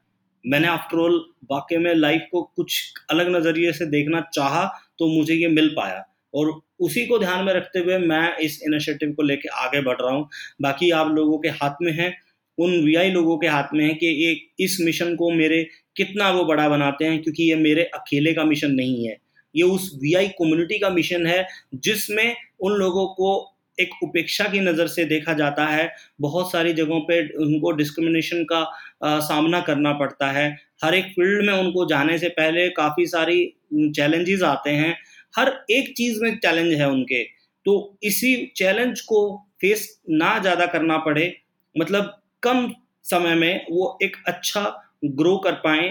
Speaker 1: मैंने आफ्टरऑल वाकई में लाइफ को कुछ अलग नज़रिए से देखना चाहा तो मुझे ये मिल पाया। और उसी को ध्यान में रखते हुए मैं इस इनिशिएटिव को लेके आगे बढ़ रहा हूँ। बाकी आप लोगों के हाथ में है उन वीआई लोगों के हाथ में है कि ये इस मिशन को मेरे कितना वो बड़ा बनाते हैं क्योंकि ये मेरे अकेले का मिशन नहीं है। ये उस वीआई कम्युनिटी का मिशन है जिसमें उन लोगों को एक उपेक्षा की नज़र से देखा जाता है। बहुत सारी जगहों पे उनको डिस्क्रिमिनेशन का आ, सामना करना पड़ता है। हर एक फ़ील्ड में उनको जाने से पहले काफ़ी सारी चैलेंजेस आते हैं। हर एक चीज़ में चैलेंज है उनके। तो इसी चैलेंज को फेस ना ज़्यादा करना पड़े मतलब कम समय में वो एक अच्छा ग्रो कर पाए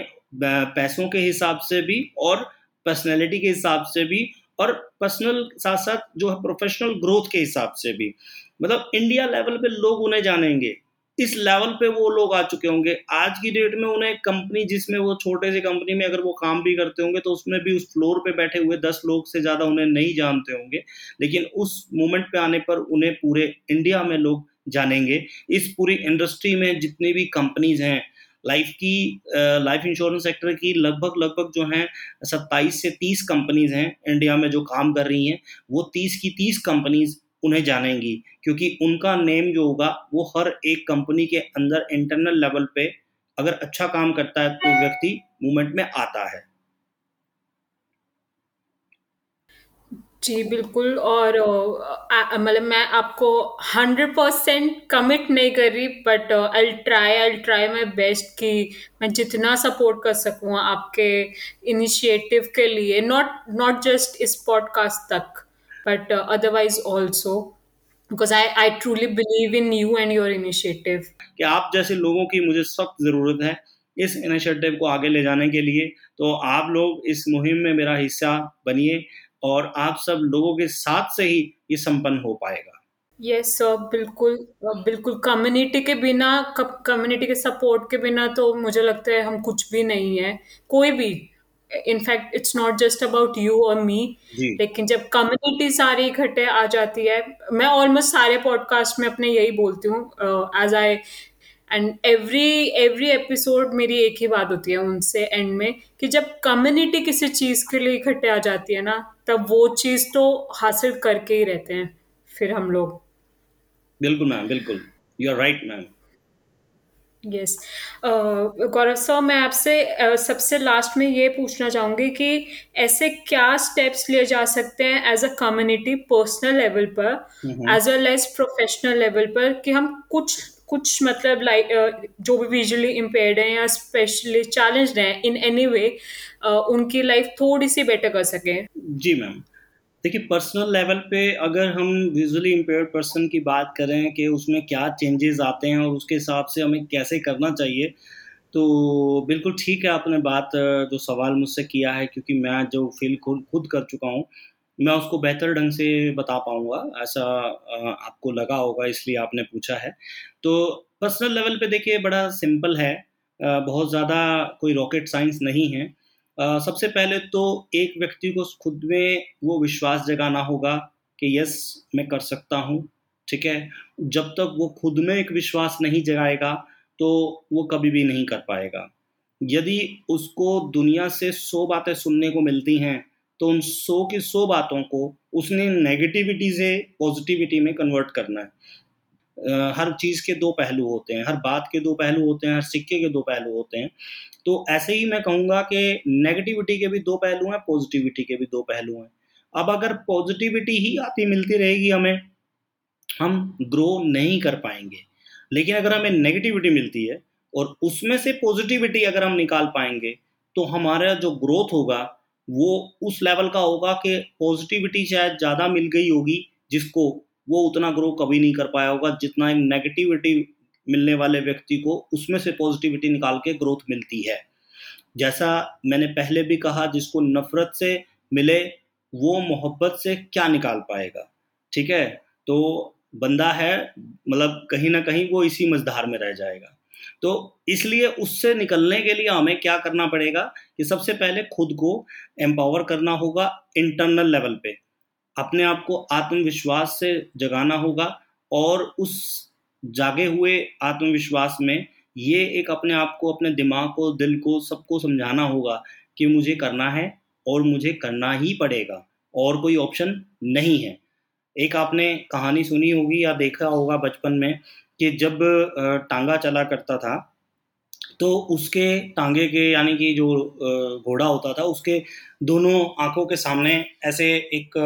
Speaker 1: पैसों के हिसाब से भी और पर्सनैलिटी के हिसाब से भी और पर्सनल साथ साथ जो है प्रोफेशनल ग्रोथ के हिसाब से भी। मतलब इंडिया लेवल पे लोग उन्हें जानेंगे। इस लेवल पे वो लोग आ चुके होंगे। आज की डेट में उन्हें कंपनी जिसमें वो छोटे से कंपनी में अगर वो काम भी करते होंगे तो उसमें भी उस फ्लोर पे बैठे हुए दस लोग से ज़्यादा उन्हें नहीं जानते होंगे। लेकिन उस मोमेंट पे आने पर उन्हें पूरे इंडिया में लोग जानेंगे। इस पूरी इंडस्ट्री में जितनी भी कंपनीज़ हैं, लाइफ की लाइफ इंश्योरेंस सेक्टर की लगभग लगभग जो हैं, सत्ताईस से तीस कंपनीज़ हैं इंडिया में जो काम कर रही हैं। वो तीस की तीस कंपनीज़ उन्हें जानेंगी, क्योंकि उनका नेम जो होगा वो हर एक कंपनी के अंदर इंटरनल लेवल पे अगर अच्छा काम करता है तो व्यक्ति मूवमेंट में आता है।
Speaker 2: जी, बिल्कुल, और मतलब मैं आपको हंड्रेड परसेंट कमिट नहीं कर रही but I try I try my best कि मैं जितना सपोर्ट कर सकूँ आपके इनिशिएटिव के लिए नॉट नॉट जस्ट इस पॉडकास्ट तक। But uh, otherwise also because I, I truly believe in you and your initiative.
Speaker 1: कि आप जैसे लोगों की मुझे सख्त ज़रूरत है इस इनिशिएटिव को आगे ले जाने के लिए तो आप लोग इस मुहिम में मेरा हिस्सा बनिए और आप सब लोगों के साथ से ही ये संपन्न हो पाएगा।
Speaker 2: यस yes, सर बिल्कुल बिल्कुल कम्युनिटी के बिना कम्युनिटी के सपोर्ट के बिना तो मुझे लगता है हम कुछ भी नहीं है। कोई भी in fact it's not just about you और मी लेकिन जब कम्युनिटी सारी इकट्ठे आ जाती है मैं ऑलमोस्ट सारे पॉडकास्ट में अपने यही बोलती हूँ as I and every every episode मेरी एक ही बात होती है उनसे एंड में कि जब कम्युनिटी किसी चीज़ के लिए इकट्ठे आ जाती है ना तब वो चीज़ तो हासिल करके ही रहते हैं फिर हम लोग।
Speaker 1: बिल्कुल मैम बिल्कुल। You are right ma'am.
Speaker 2: Yes Gaurav sir मैं आपसे uh, सबसे लास्ट में ये पूछना चाहूँगी कि ऐसे क्या स्टेप्स लिए जा सकते हैं as a community personal level पर as well as professional level पर कि हम कुछ कुछ मतलब लाइक uh, जो भी विजुअली इम्पेयर्ड हैं या स्पेशली चैलेंज हैं इन एनी वे उनकी लाइफ थोड़ी सी बेटर कर सकें।
Speaker 1: जी मैम देखिए पर्सनल लेवल पे अगर हम विजुअली इम्पेयर्ड पर्सन की बात करें कि उसमें क्या चेंजेस आते हैं और उसके हिसाब से हमें कैसे करना चाहिए तो बिल्कुल ठीक है आपने बात, जो सवाल मुझसे किया है, क्योंकि मैं जो फील खुद खुद कर चुका हूँ, मैं उसको बेहतर ढंग से बता पाऊँगा, ऐसा आपको लगा होगा, इसलिए आपने पूछा है। तो पर्सनल लेवल पे देखिए, बड़ा सिंपल है बहुत ज़्यादा कोई रॉकेट साइंस नहीं है सबसे पहले तो एक व्यक्ति को खुद में वो विश्वास जगाना होगा कि यस, मैं कर सकता हूँ, ठीक है? जब तक वो खुद में एक विश्वास नहीं जगाएगा तो वो कभी भी नहीं कर पाएगा। यदि उसको दुनिया से सौ बातें सुनने को मिलती हैं तो उन सौ की सौ बातों को उसने नेगेटिविटी से पॉजिटिविटी में कन्वर्ट करना है। हर चीज़ के दो पहलू होते हैं, हर बात के दो पहलू होते हैं, हर सिक्के के दो पहलू होते हैं। तो ऐसे ही मैं कहूँगा कि नेगेटिविटी के भी दो पहलू हैं पॉजिटिविटी के भी दो पहलू हैं। अब अगर पॉजिटिविटी ही आती मिलती रहेगी हमें, हम ग्रो नहीं कर पाएँगे। लेकिन अगर हमें नेगेटिविटी मिलती है और उसमें से पॉजिटिविटी अगर हम निकाल पाएँगे तो हमारा जो ग्रोथ होगा, वो उस लेवल का होगा कि पॉजिटिविटी शायद ज़्यादा मिल गई होगी, जिसको वो उतना ग्रो कभी नहीं कर पाया होगा, जितना एक नेगेटिविटी मिलने वाले व्यक्ति को उसमें से पॉजिटिविटी निकाल के ग्रोथ मिलती है। जैसा मैंने पहले भी कहा, जिसको नफरत से मिले, वो मोहब्बत से क्या निकाल पाएगा? ठीक है? तो बंदा है मतलब कहीं ना कहीं वो इसी मझधार में रह जाएगा। तो इसलिए उससे निकलने के लिए हमें क्या करना पड़ेगा कि सबसे पहले खुद को एम्पावर करना होगा इंटरनल लेवल पे। अपने आप को आत्मविश्वास से जगाना होगा और उस जागे हुए आत्मविश्वास में ये एक अपने आप को, अपने दिमाग को, दिल को, सबको समझाना होगा कि मुझे करना है और मुझे करना ही पड़ेगा और कोई ऑप्शन नहीं है। एक आपने कहानी सुनी होगी या देखा होगा बचपन में कि जब टांगा चला करता था तो उसके टांगे के, यानी कि जो घोड़ा होता था, उसके दोनों आँखों के सामने ऐसे एक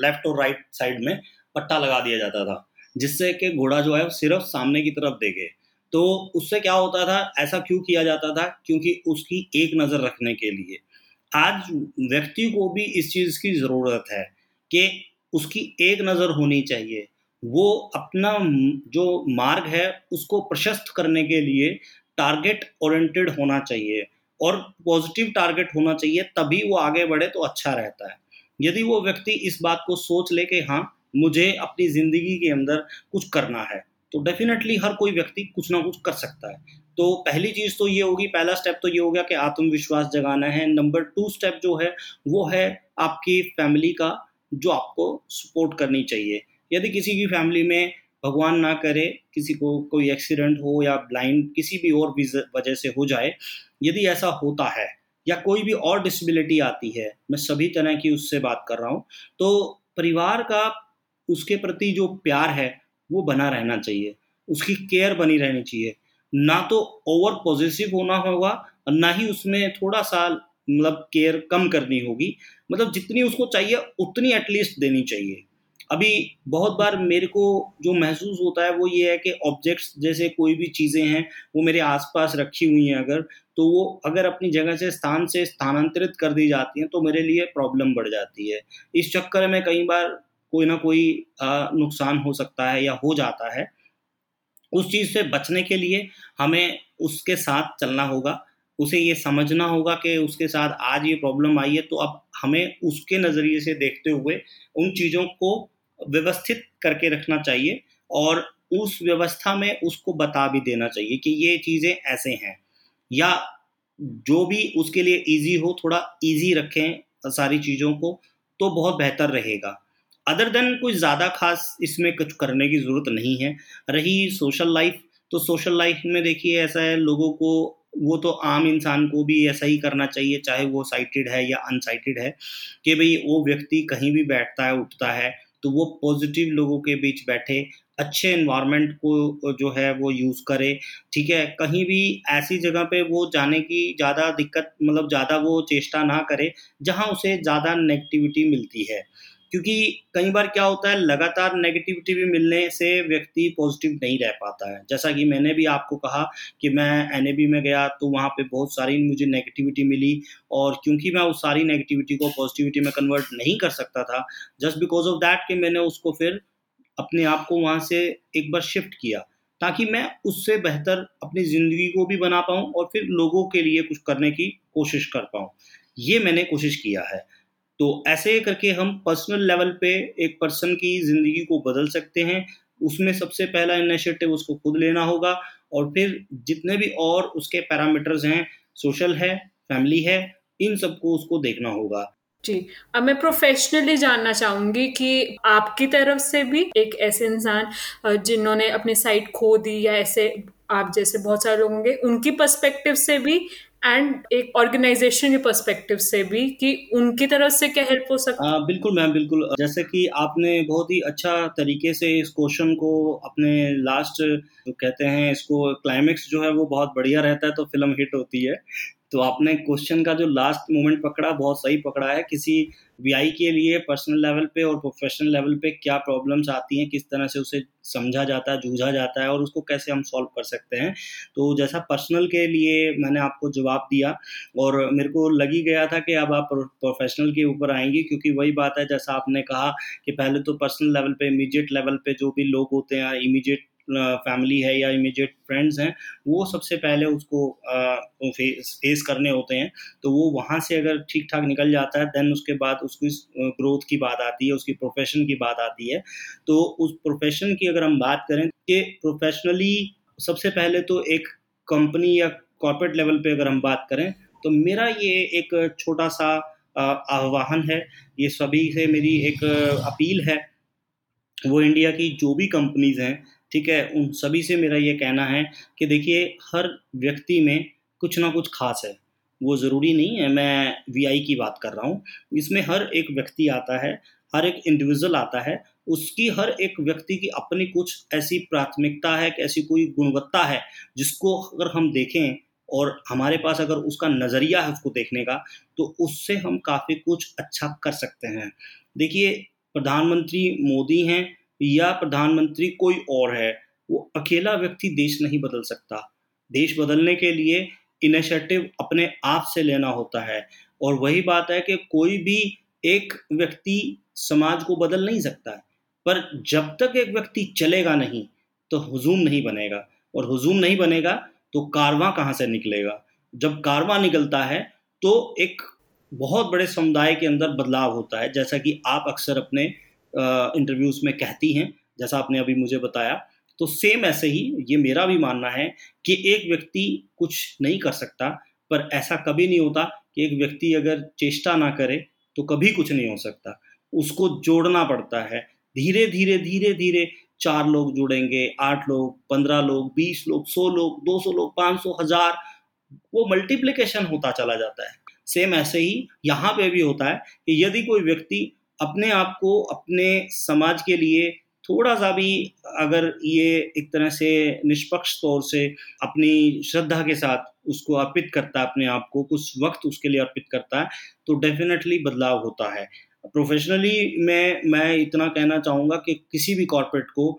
Speaker 1: लेफ़्ट और राइट साइड में पट्टा लगा दिया जाता था, जिससे कि घोड़ा जो है सिर्फ़ सामने की तरफ़ देखे। तो उससे क्या होता था, ऐसा क्यों किया जाता था? क्योंकि उसकी एक नज़र रखने के लिए। आज व्यक्ति को भी इस चीज़ की ज़रूरत है कि उसकी एक नज़र होनी चाहिए। वो अपना जो मार्ग है, उसको प्रशस्त करने के लिए टारगेट ओरिएंटेड होना चाहिए और पॉजिटिव टारगेट होना चाहिए, तभी वो आगे बढ़े तो अच्छा रहता है। यदि वो व्यक्ति इस बात को सोच ले कि हाँ मुझे अपनी ज़िंदगी के अंदर कुछ करना है तो डेफिनेटली हर कोई व्यक्ति कुछ ना कुछ कर सकता है। तो पहली चीज़ तो ये होगी, पहला स्टेप तो ये हो गया कि आत्मविश्वास जगाना है। नंबर टू स्टेप जो है, वो है आपकी फैमिली का, जो आपको सपोर्ट करनी चाहिए। यदि किसी की फैमिली में भगवान ना करे, किसी को कोई एक्सीडेंट हो या ब्लाइंड किसी भी और वजह से हो जाए, यदि ऐसा होता है या कोई भी और डिसेबिलिटी आती है, मैं सभी तरह की उससे बात कर रहा हूँ तो परिवार का उसके प्रति जो प्यार है, वो बना रहना चाहिए, उसकी केयर बनी रहनी चाहिए। ना तो ओवर पॉजिटिव होना होगा और ना ही उसमें थोड़ा सा मतलब केयर कम करनी होगी मतलब जितनी उसको चाहिए, उतनी एटलीस्ट देनी चाहिए। अभी बहुत बार मेरे को जो महसूस होता है वो ये है कि ऑब्जेक्ट्स जैसे कोई भी चीज़ें हैं, वो मेरे आसपास रखी हुई हैं अगर तो वो अगर अपनी जगह से स्थान से स्थानांतरित कर दी जाती हैं तो मेरे लिए प्रॉब्लम बढ़ जाती है। इस चक्कर में कई बार कोई ना कोई नुकसान हो सकता है या हो जाता है। उस चीज़ से बचने के लिए हमें उसके साथ चलना होगा, उसे ये समझना होगा कि उसके साथ आज ये प्रॉब्लम आई है तो अब हमें उसके नज़रिए से देखते हुए उन चीज़ों को व्यवस्थित करके रखना चाहिए और उस व्यवस्था में उसको बता भी देना चाहिए कि ये चीज़ें ऐसे हैं। या जो भी उसके लिए इजी हो, थोड़ा इजी रखें सारी चीज़ों को तो बहुत बेहतर रहेगा। अदर देन कुछ ज़्यादा खास इसमें कुछ करने की ज़रूरत नहीं है। रही सोशल लाइफ तो सोशल लाइफ में देखिए ऐसा है, लोगों को, वो तो आम इंसान को भी ऐसा ही करना चाहिए, चाहे वो साइटेड है या अनसाइटेड है, कि भाई वो व्यक्ति कहीं भी बैठता है, उठता है तो वो पॉजिटिव लोगों के बीच बैठे, अच्छे इन्वायरमेंट को जो है वो यूज़ करे, ठीक है? कहीं भी ऐसी जगह पे वो जाने की ज़्यादा दिक्कत मतलब ज़्यादा वो चेष्टा ना करे, जहाँ उसे ज़्यादा नेगेटिविटी मिलती है। क्योंकि कई बार क्या होता है, लगातार नेगेटिविटी भी मिलने से व्यक्ति पॉजिटिव नहीं रह पाता है। जैसा कि मैंने भी आपको कहा कि मैं एनएबी में गया तो वहाँ पे बहुत सारी मुझे नेगेटिविटी मिली और क्योंकि मैं उस सारी नेगेटिविटी को पॉजिटिविटी में कन्वर्ट नहीं कर सकता था जस्ट बिकॉज़ ऑफ़ दैट कि मैंने उसको फिर अपने आप को वहाँ से एक बार शिफ्ट किया ताकि मैं उससे बेहतर अपनी ज़िंदगी को भी बना पाऊँ और फिर लोगों के लिए कुछ करने की कोशिश कर पाऊँ। ये मैंने कोशिश किया है। तो ऐसे करके हम पर्सनल लेवल पे एक पर्सन की ज़िंदगी को बदल सकते हैं। उसमें सबसे पहला इनिशिएटिव उसको खुद लेना होगा और फिर जितने भी और उसके पैरामीटर्स हैं सोशल है फैमिली है, इन सबको उसको देखना होगा।
Speaker 2: जी, अब मैं प्रोफेशनली जानना चाहूँगी कि आपकी तरफ़ से भी एक ऐसे इंसान जिन्होंने अपनी साइट खो दी या ऐसे आप जैसे बहुत सारे लोग होंगे, उनकी पर्सपेक्टिव से भी एंड एक ऑर्गेनाइजेशन के परस्पेक्टिव से भी कि उनकी तरफ़ से क्या हेल्प हो सकता
Speaker 1: है बिल्कुल मैम, बिल्कुल। जैसे कि आपने बहुत ही अच्छा तरीके से इस क्वेश्चन को अपने लास्ट जो कहते हैं, इसको क्लाइमेक्स जो है वो बहुत बढ़िया रहता है तो फ़िल्म हिट होती है। तो आपने क्वेश्चन का जो लास्ट मोमेंट पकड़ा, बहुत सही पकड़ा है। किसी वी के लिए पर्सनल लेवल पे और प्रोफेशनल लेवल पे क्या प्रॉब्लम्स आती हैं, किस तरह से उसे समझा जाता है, जूझा जाता है और उसको कैसे हम सॉल्व कर सकते हैं। तो जैसा पर्सनल के लिए मैंने आपको जवाब दिया और मेरे को लगी गया था कि अब आप प्रोफेशनल के ऊपर आएँगे, क्योंकि वही बात है, जैसा आपने कहा कि पहले तो पर्सनल लेवल पे इमीडिएट लेवल पे जो भी लोग होते हैं इमीडिएट फैमिली है या इमीडिएट फ्रेंड्स हैं, वो सबसे पहले उसको फेस फेस करने होते हैं। तो वो वहाँ से अगर ठीक ठाक निकल जाता है देन उसके बाद उसकी ग्रोथ की बात आती है, उसकी प्रोफेशन की बात आती है। तो उस प्रोफेशन की अगर हम बात करें कि प्रोफेशनली सबसे पहले तो एक कंपनी या कॉर्पोरेट लेवल पे अगर हम बात करें तो मेरा ये एक छोटा सा आह्वान है। ये सभी से मेरी एक अपील है। वो इंडिया की जो भी कंपनीज़ हैं ठीक है? उन सभी से मेरा ये कहना है कि देखिए, हर व्यक्ति में कुछ ना कुछ खास है। वो ज़रूरी नहीं है, मैं वीआई की बात कर रहा हूँ। इसमें हर एक व्यक्ति आता है, हर एक इंडिविजुअल आता है, उसकी हर एक व्यक्ति की अपनी कुछ ऐसी प्राथमिकता है ऐसी कोई गुणवत्ता है, जिसको अगर हम देखें और हमारे पास अगर उसका नज़रिया है उसको देखने का तो उससे हम काफ़ी कुछ अच्छा कर सकते हैं। देखिए, प्रधानमंत्री मोदी हैं या प्रधानमंत्री कोई और है, वो अकेला व्यक्ति देश नहीं बदल सकता। देश बदलने के लिए इनिशिएटिव अपने आप से लेना होता है और वही बात है कि कोई भी एक व्यक्ति समाज को बदल नहीं सकता है, पर जब तक एक व्यक्ति चलेगा नहीं तो हुजूम नहीं बनेगा और हुजूम नहीं बनेगा तो कारवां कहाँ से निकलेगा? जब कारवां निकलता है तो एक बहुत बड़े समुदाय के अंदर बदलाव होता है, जैसा कि आप अक्सर अपने इंटरव्यूज़ में कहती हैं, जैसा आपने अभी मुझे बताया। तो सेम ऐसे ही, ये मेरा भी मानना है कि एक व्यक्ति कुछ नहीं कर सकता, पर ऐसा कभी नहीं होता कि एक व्यक्ति अगर चेष्टा ना करे तो कभी कुछ नहीं हो सकता। उसको जोड़ना पड़ता है। धीरे धीरे धीरे धीरे चार लोग जुड़ेंगे, आठ लोग, पंद्रह लोग, बीस लोग, सौ लोग, दो सौ लोग, पाँच सौ, हज़ार, वो मल्टीप्लीकेशन होता चला जाता है। सेम ऐसे ही यहाँ पे भी होता है कि यदि कोई व्यक्ति अपने आप को, अपने समाज के लिए थोड़ा सा भी अगर ये एक तरह से निष्पक्ष तौर से अपनी श्रद्धा के साथ उसको अर्पित करता है, अपने आप को कुछ वक्त उसके लिए अर्पित करता है तो डेफिनेटली बदलाव होता है। प्रोफेशनली मैं मैं इतना कहना चाहूँगा कि किसी भी कॉरपोरेट को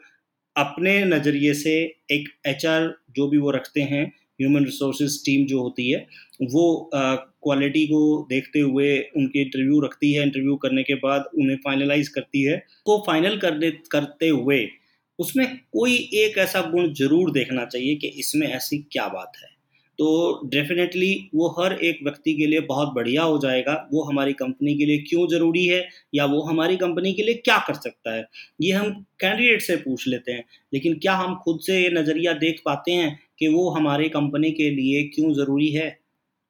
Speaker 1: अपने नज़रिए से एक एचआर जो भी वो रखते हैं ह्यूमन रिसोर्सेज टीम जो होती है, वो क्वालिटी को देखते हुए उनके इंटरव्यू रखती है इंटरव्यू करने के बाद उन्हें फाइनलाइज करती है। तो फाइनल कर करते हुए उसमें कोई एक ऐसा गुण ज़रूर देखना चाहिए कि इसमें ऐसी क्या बात है। तो डेफिनेटली वो हर एक व्यक्ति के लिए बहुत बढ़िया हो जाएगा। वो हमारी कंपनी के लिए क्यों ज़रूरी है? या वो हमारी कंपनी के लिए क्या कर सकता है? ये हम कैंडिडेट से पूछ लेते हैं। लेकिन क्या हम खुद से ये नज़रिया देख पाते हैं कि वो हमारी कंपनी के लिए क्यों ज़रूरी है।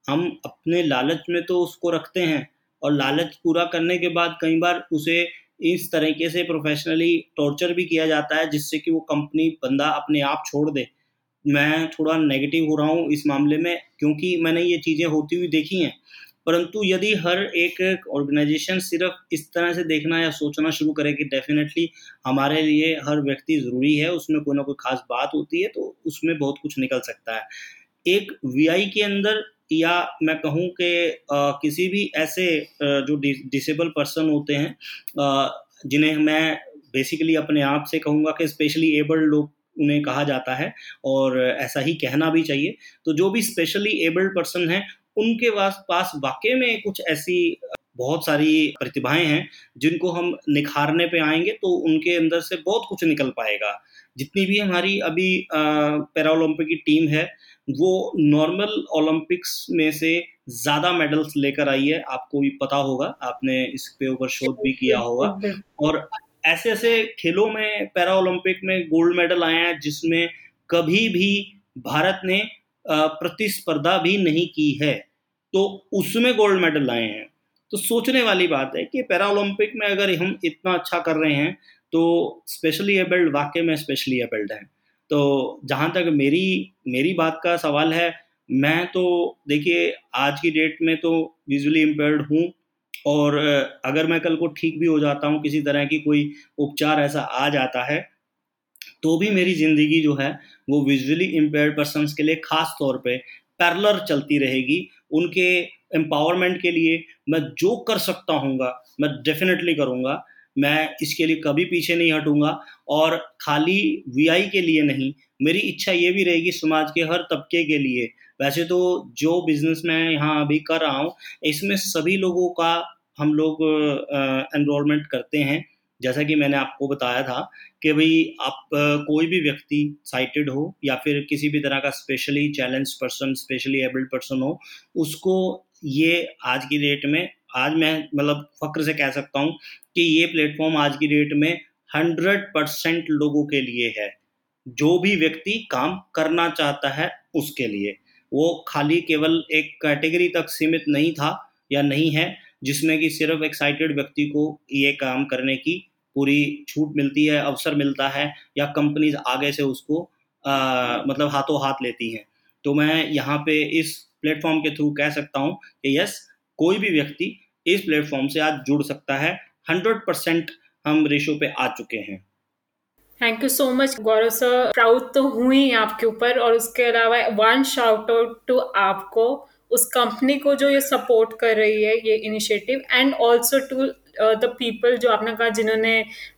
Speaker 1: हम अपने लालच में तो उसको रखते हैं और लालच पूरा करने के बाद कई बार उसे इस तरीके से प्रोफेशनली टॉर्चर भी किया जाता है, जिससे कि वो कंपनी बंदा अपने आप छोड़ दे। मैं थोड़ा नेगेटिव हो रहा हूँ इस मामले में, क्योंकि मैंने ये चीज़ें होती हुई देखी हैं। परंतु यदि हर एक ऑर्गेनाइजेशन सिर्फ़ इस तरह से देखना या सोचना शुरू करे कि डेफिनेटली हमारे लिए हर व्यक्ति ज़रूरी है, उसमें कोई ना कोई खास बात होती है तो उसमें बहुत कुछ निकल सकता है। एक वीआई के अंदर या मैं कहूँ कि किसी भी ऐसे जो डिसेबल पर्सन होते हैं जिन्हें मैं बेसिकली अपने आप से कहूँगा कि स्पेशली एबल्ड लोग, उन्हें कहा जाता है, और ऐसा ही कहना भी चाहिए। तो जो भी स्पेशली एबल्ड पर्सन हैं उनके पास पास वाकई में कुछ ऐसी बहुत सारी प्रतिभाएँ हैं जिनको हम निखारने पे आएँगे तो उनके अंदर से बहुत कुछ निकल पाएगा। जितनी भी हमारी अभी पैरा ओलंपिक की टीम है वो नॉर्मल ओलंपिक्स में से ज़्यादा मेडल्स लेकर आई है आपको भी पता होगा आपने इस पे ऊपर शोध भी किया होगा। और ऐसे ऐसे खेलों में पैरा ओलंपिक में गोल्ड मेडल आए हैं जिसमें कभी भी भारत ने प्रतिस्पर्धा भी नहीं की है। तो उसमें गोल्ड मेडल लाए हैं। तो सोचने वाली बात है कि पैरा ओलंपिक में अगर हम इतना अच्छा कर रहे हैं तो स्पेशली एबल्ड वाकई में स्पेशली एबल्ड है। तो जहाँ तक मेरी मेरी बात का सवाल है, मैं तो देखिए, आज की डेट में तो विजुअली इम्पेयर्ड हूँ और अगर मैं कल को ठीक भी हो जाता हूँ, किसी तरह की कोई उपचार ऐसा आ जाता है तो भी मेरी ज़िंदगी जो है, वो विजुअली इम्पेयर्ड पर्सन के लिए ख़ास तौर पे पैरलर चलती रहेगी। उनके एम्पावरमेंट के लिए मैं जो कर सकता हूँ मैं डेफिनेटली करूँगा। मैं इसके लिए कभी पीछे नहीं हटूँगा और खाली वीआई के लिए नहीं, मेरी इच्छा ये भी रहेगी समाज के हर तबके के लिए। वैसे तो जो बिज़नेस मैं यहाँ अभी कर रहा हूँ, इसमें सभी लोगों का हम लोग एनरोलमेंट करते हैं। जैसा कि मैंने आपको बताया था कि भाई आप कोई भी व्यक्ति साइटेड हो या फिर किसी भी तरह का specially challenge person specially abled person हो, उसको ये आज की डेट में, आज मैं मतलब फक्र से कह सकता हूँ कि ये प्लेटफॉर्म आज की डेट में हंड्रेड परसेंट लोगों के लिए है। जो भी व्यक्ति काम करना चाहता है उसके लिए। वो खाली केवल एक कैटेगरी तक सीमित नहीं था या नहीं है जिसमें कि सिर्फ़ एक्साइटेड व्यक्ति को ये काम करने की पूरी छूट मिलती है अवसर मिलता है या कंपनीज़ आगे से उसको आ, मतलब हाथों हाथ लेती हैं। तो मैं यहाँ पे इस प्लेटफॉर्म के थ्रू कह सकता हूँ कि यस कोई भी व्यक्ति इस प्लेटफॉर्म से आज जुड़ सकता है। हंड्रेड परसेंट हम रेशो पे आ चुके हैं।
Speaker 2: Thank you so much Gaurav sir proud तो हुई आपके ऊपर और उसके अलावा वन शाउट आउट टू आपको। उस कंपनी को जो ये सपोर्ट कर रही है, ये initiative and also to the people जो आपने कहा जिन्होंने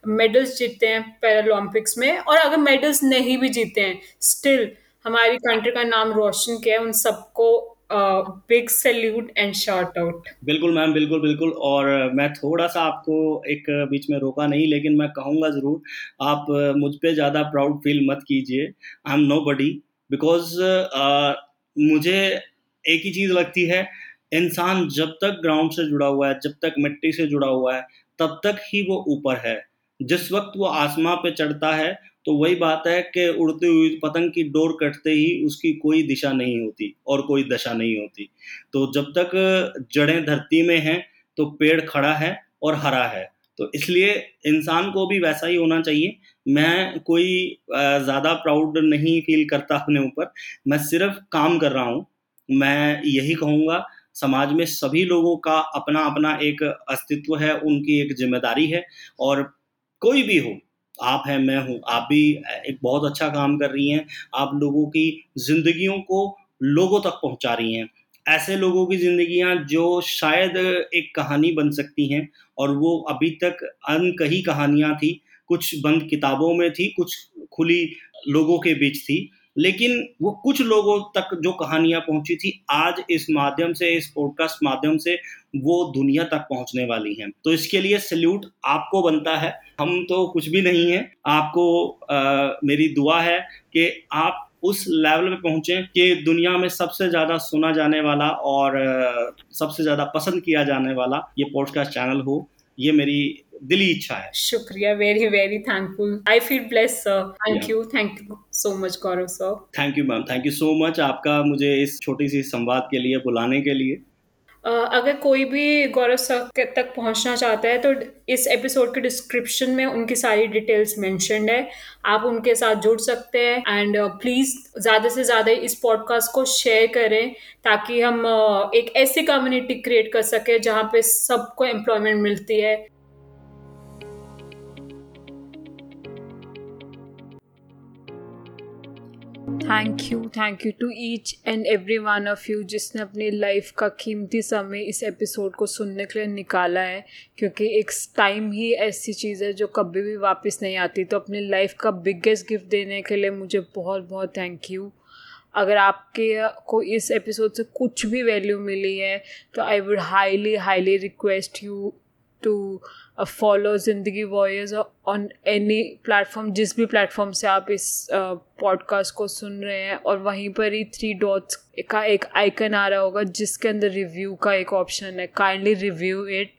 Speaker 2: मेडल्स जीते हैं पैरालंपिक्स में और अगर मेडल्स नहीं भी जीते हैं स्टिल हमारी कंट्री का नाम रोशन किया है, उन सबको big salute and shout out
Speaker 1: बिल्कुल मैम, बिल्कुल बिल्कुल और मैं थोड़ा सा आपको एक बीच में रोका नहीं, लेकिन मैं कहूँगा ज़रूर, आप मुझ पर ज़्यादा प्राउड फील मत कीजिए I am nobody because मुझे एक ही चीज़ लगती है, इंसान जब तक ग्राउंड से जुड़ा हुआ है, जब तक मिट्टी से जुड़ा हुआ है, तब तक ही वो ऊपर है। जिस वक्त वो आसमां पे चढ़ता है तो वही बात है कि उड़ती हुई पतंग की डोर कटते ही उसकी कोई दिशा नहीं होती और कोई दशा नहीं होती। तो जब तक जड़ें धरती में हैं तो पेड़ खड़ा है और हरा है। तो इसलिए इंसान को भी वैसा ही होना चाहिए। मैं कोई ज़्यादा प्राउड नहीं फील करता अपने ऊपर। मैं सिर्फ़ काम कर रहा हूँ। मैं यही कहूँगा, समाज में सभी लोगों का अपना अपना एक अस्तित्व है, उनकी एक ज़िम्मेदारी है और कोई भी हो, आप हैं, मैं हूँ, आप भी एक बहुत अच्छा काम कर रही हैं, आप लोगों की जिंदगियों को लोगों तक पहुँचा रही हैं। ऐसे लोगों की जिंदगियाँ जो शायद एक कहानी बन सकती हैं और वो अभी तक अनकही कहानियाँ थी, कुछ बंद किताबों में थी, कुछ खुली लोगों के बीच थी लेकिन वो कुछ लोगों तक जो कहानियाँ पहुँची थी आज इस माध्यम से इस पॉडकास्ट माध्यम से वो दुनिया तक पहुँचने वाली हैं। तो इसके लिए सल्यूट आपको बनता है। हम तो कुछ भी नहीं है। आपको आ, मेरी दुआ है कि आप उस लेवल पे पहुँचे कि दुनिया में सबसे ज़्यादा सुना जाने वाला और सबसे ज़्यादा पसंद किया जाने वाला ये पॉडकास्ट चैनल हो। ये मेरी दिली इच्छा है।
Speaker 2: शुक्रिया very very thankful I feel blessed sir thank you thank you so much Gaurav sir
Speaker 1: thank you ma'am thank you so much आपका मुझे इस छोटी सी संवाद के लिए बुलाने के लिए।
Speaker 2: अगर कोई भी गौरव सर तक पहुँचना चाहता है तो इस एपिसोड के डिस्क्रिप्शन में उनकी सारी डिटेल्स मेंशनड है। आप उनके साथ जुड़ सकते हैं एंड प्लीज़ ज़्यादा से ज़्यादा इस पॉडकास्ट को शेयर करें ताकि हम एक ऐसी कम्युनिटी क्रिएट कर सके जहाँ पे सबको एम्प्लॉयमेंट मिलती है। Thank you thank you to each and every one of you जिसने अपनी लाइफ का कीमती समय इस एपिसोड को सुनने के लिए निकाला है। क्योंकि एक टाइम ही ऐसी चीज़ है जो कभी भी वापस नहीं आती। तो अपनी लाइफ का बिगेस्ट गिफ्ट देने के लिए मुझे बहुत बहुत थैंक यू अगर आपके को इस एपिसोड से कुछ भी वैल्यू मिली है तो I would highly highly request you to follow Zindagi warriors on any platform जिस भी प्लेटफॉर्म से आप इस पॉडकास्ट को सुन रहे हैं और वहीं पर ही थ्री डॉट्स का एक आइकन आ रहा होगा, जिसके अंदर रिव्यू का एक ऑप्शन है। काइंडली रिव्यू इट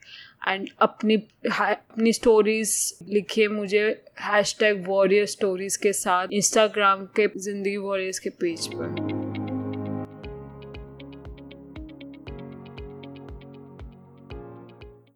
Speaker 2: एंड अपनी अपनी स्टोरीज लिखिए मुझे हैश टैग वॉरियर स्टोरीज के साथ इंस्टाग्राम के ज़िंदगी वॉरियर्स के पेज पर।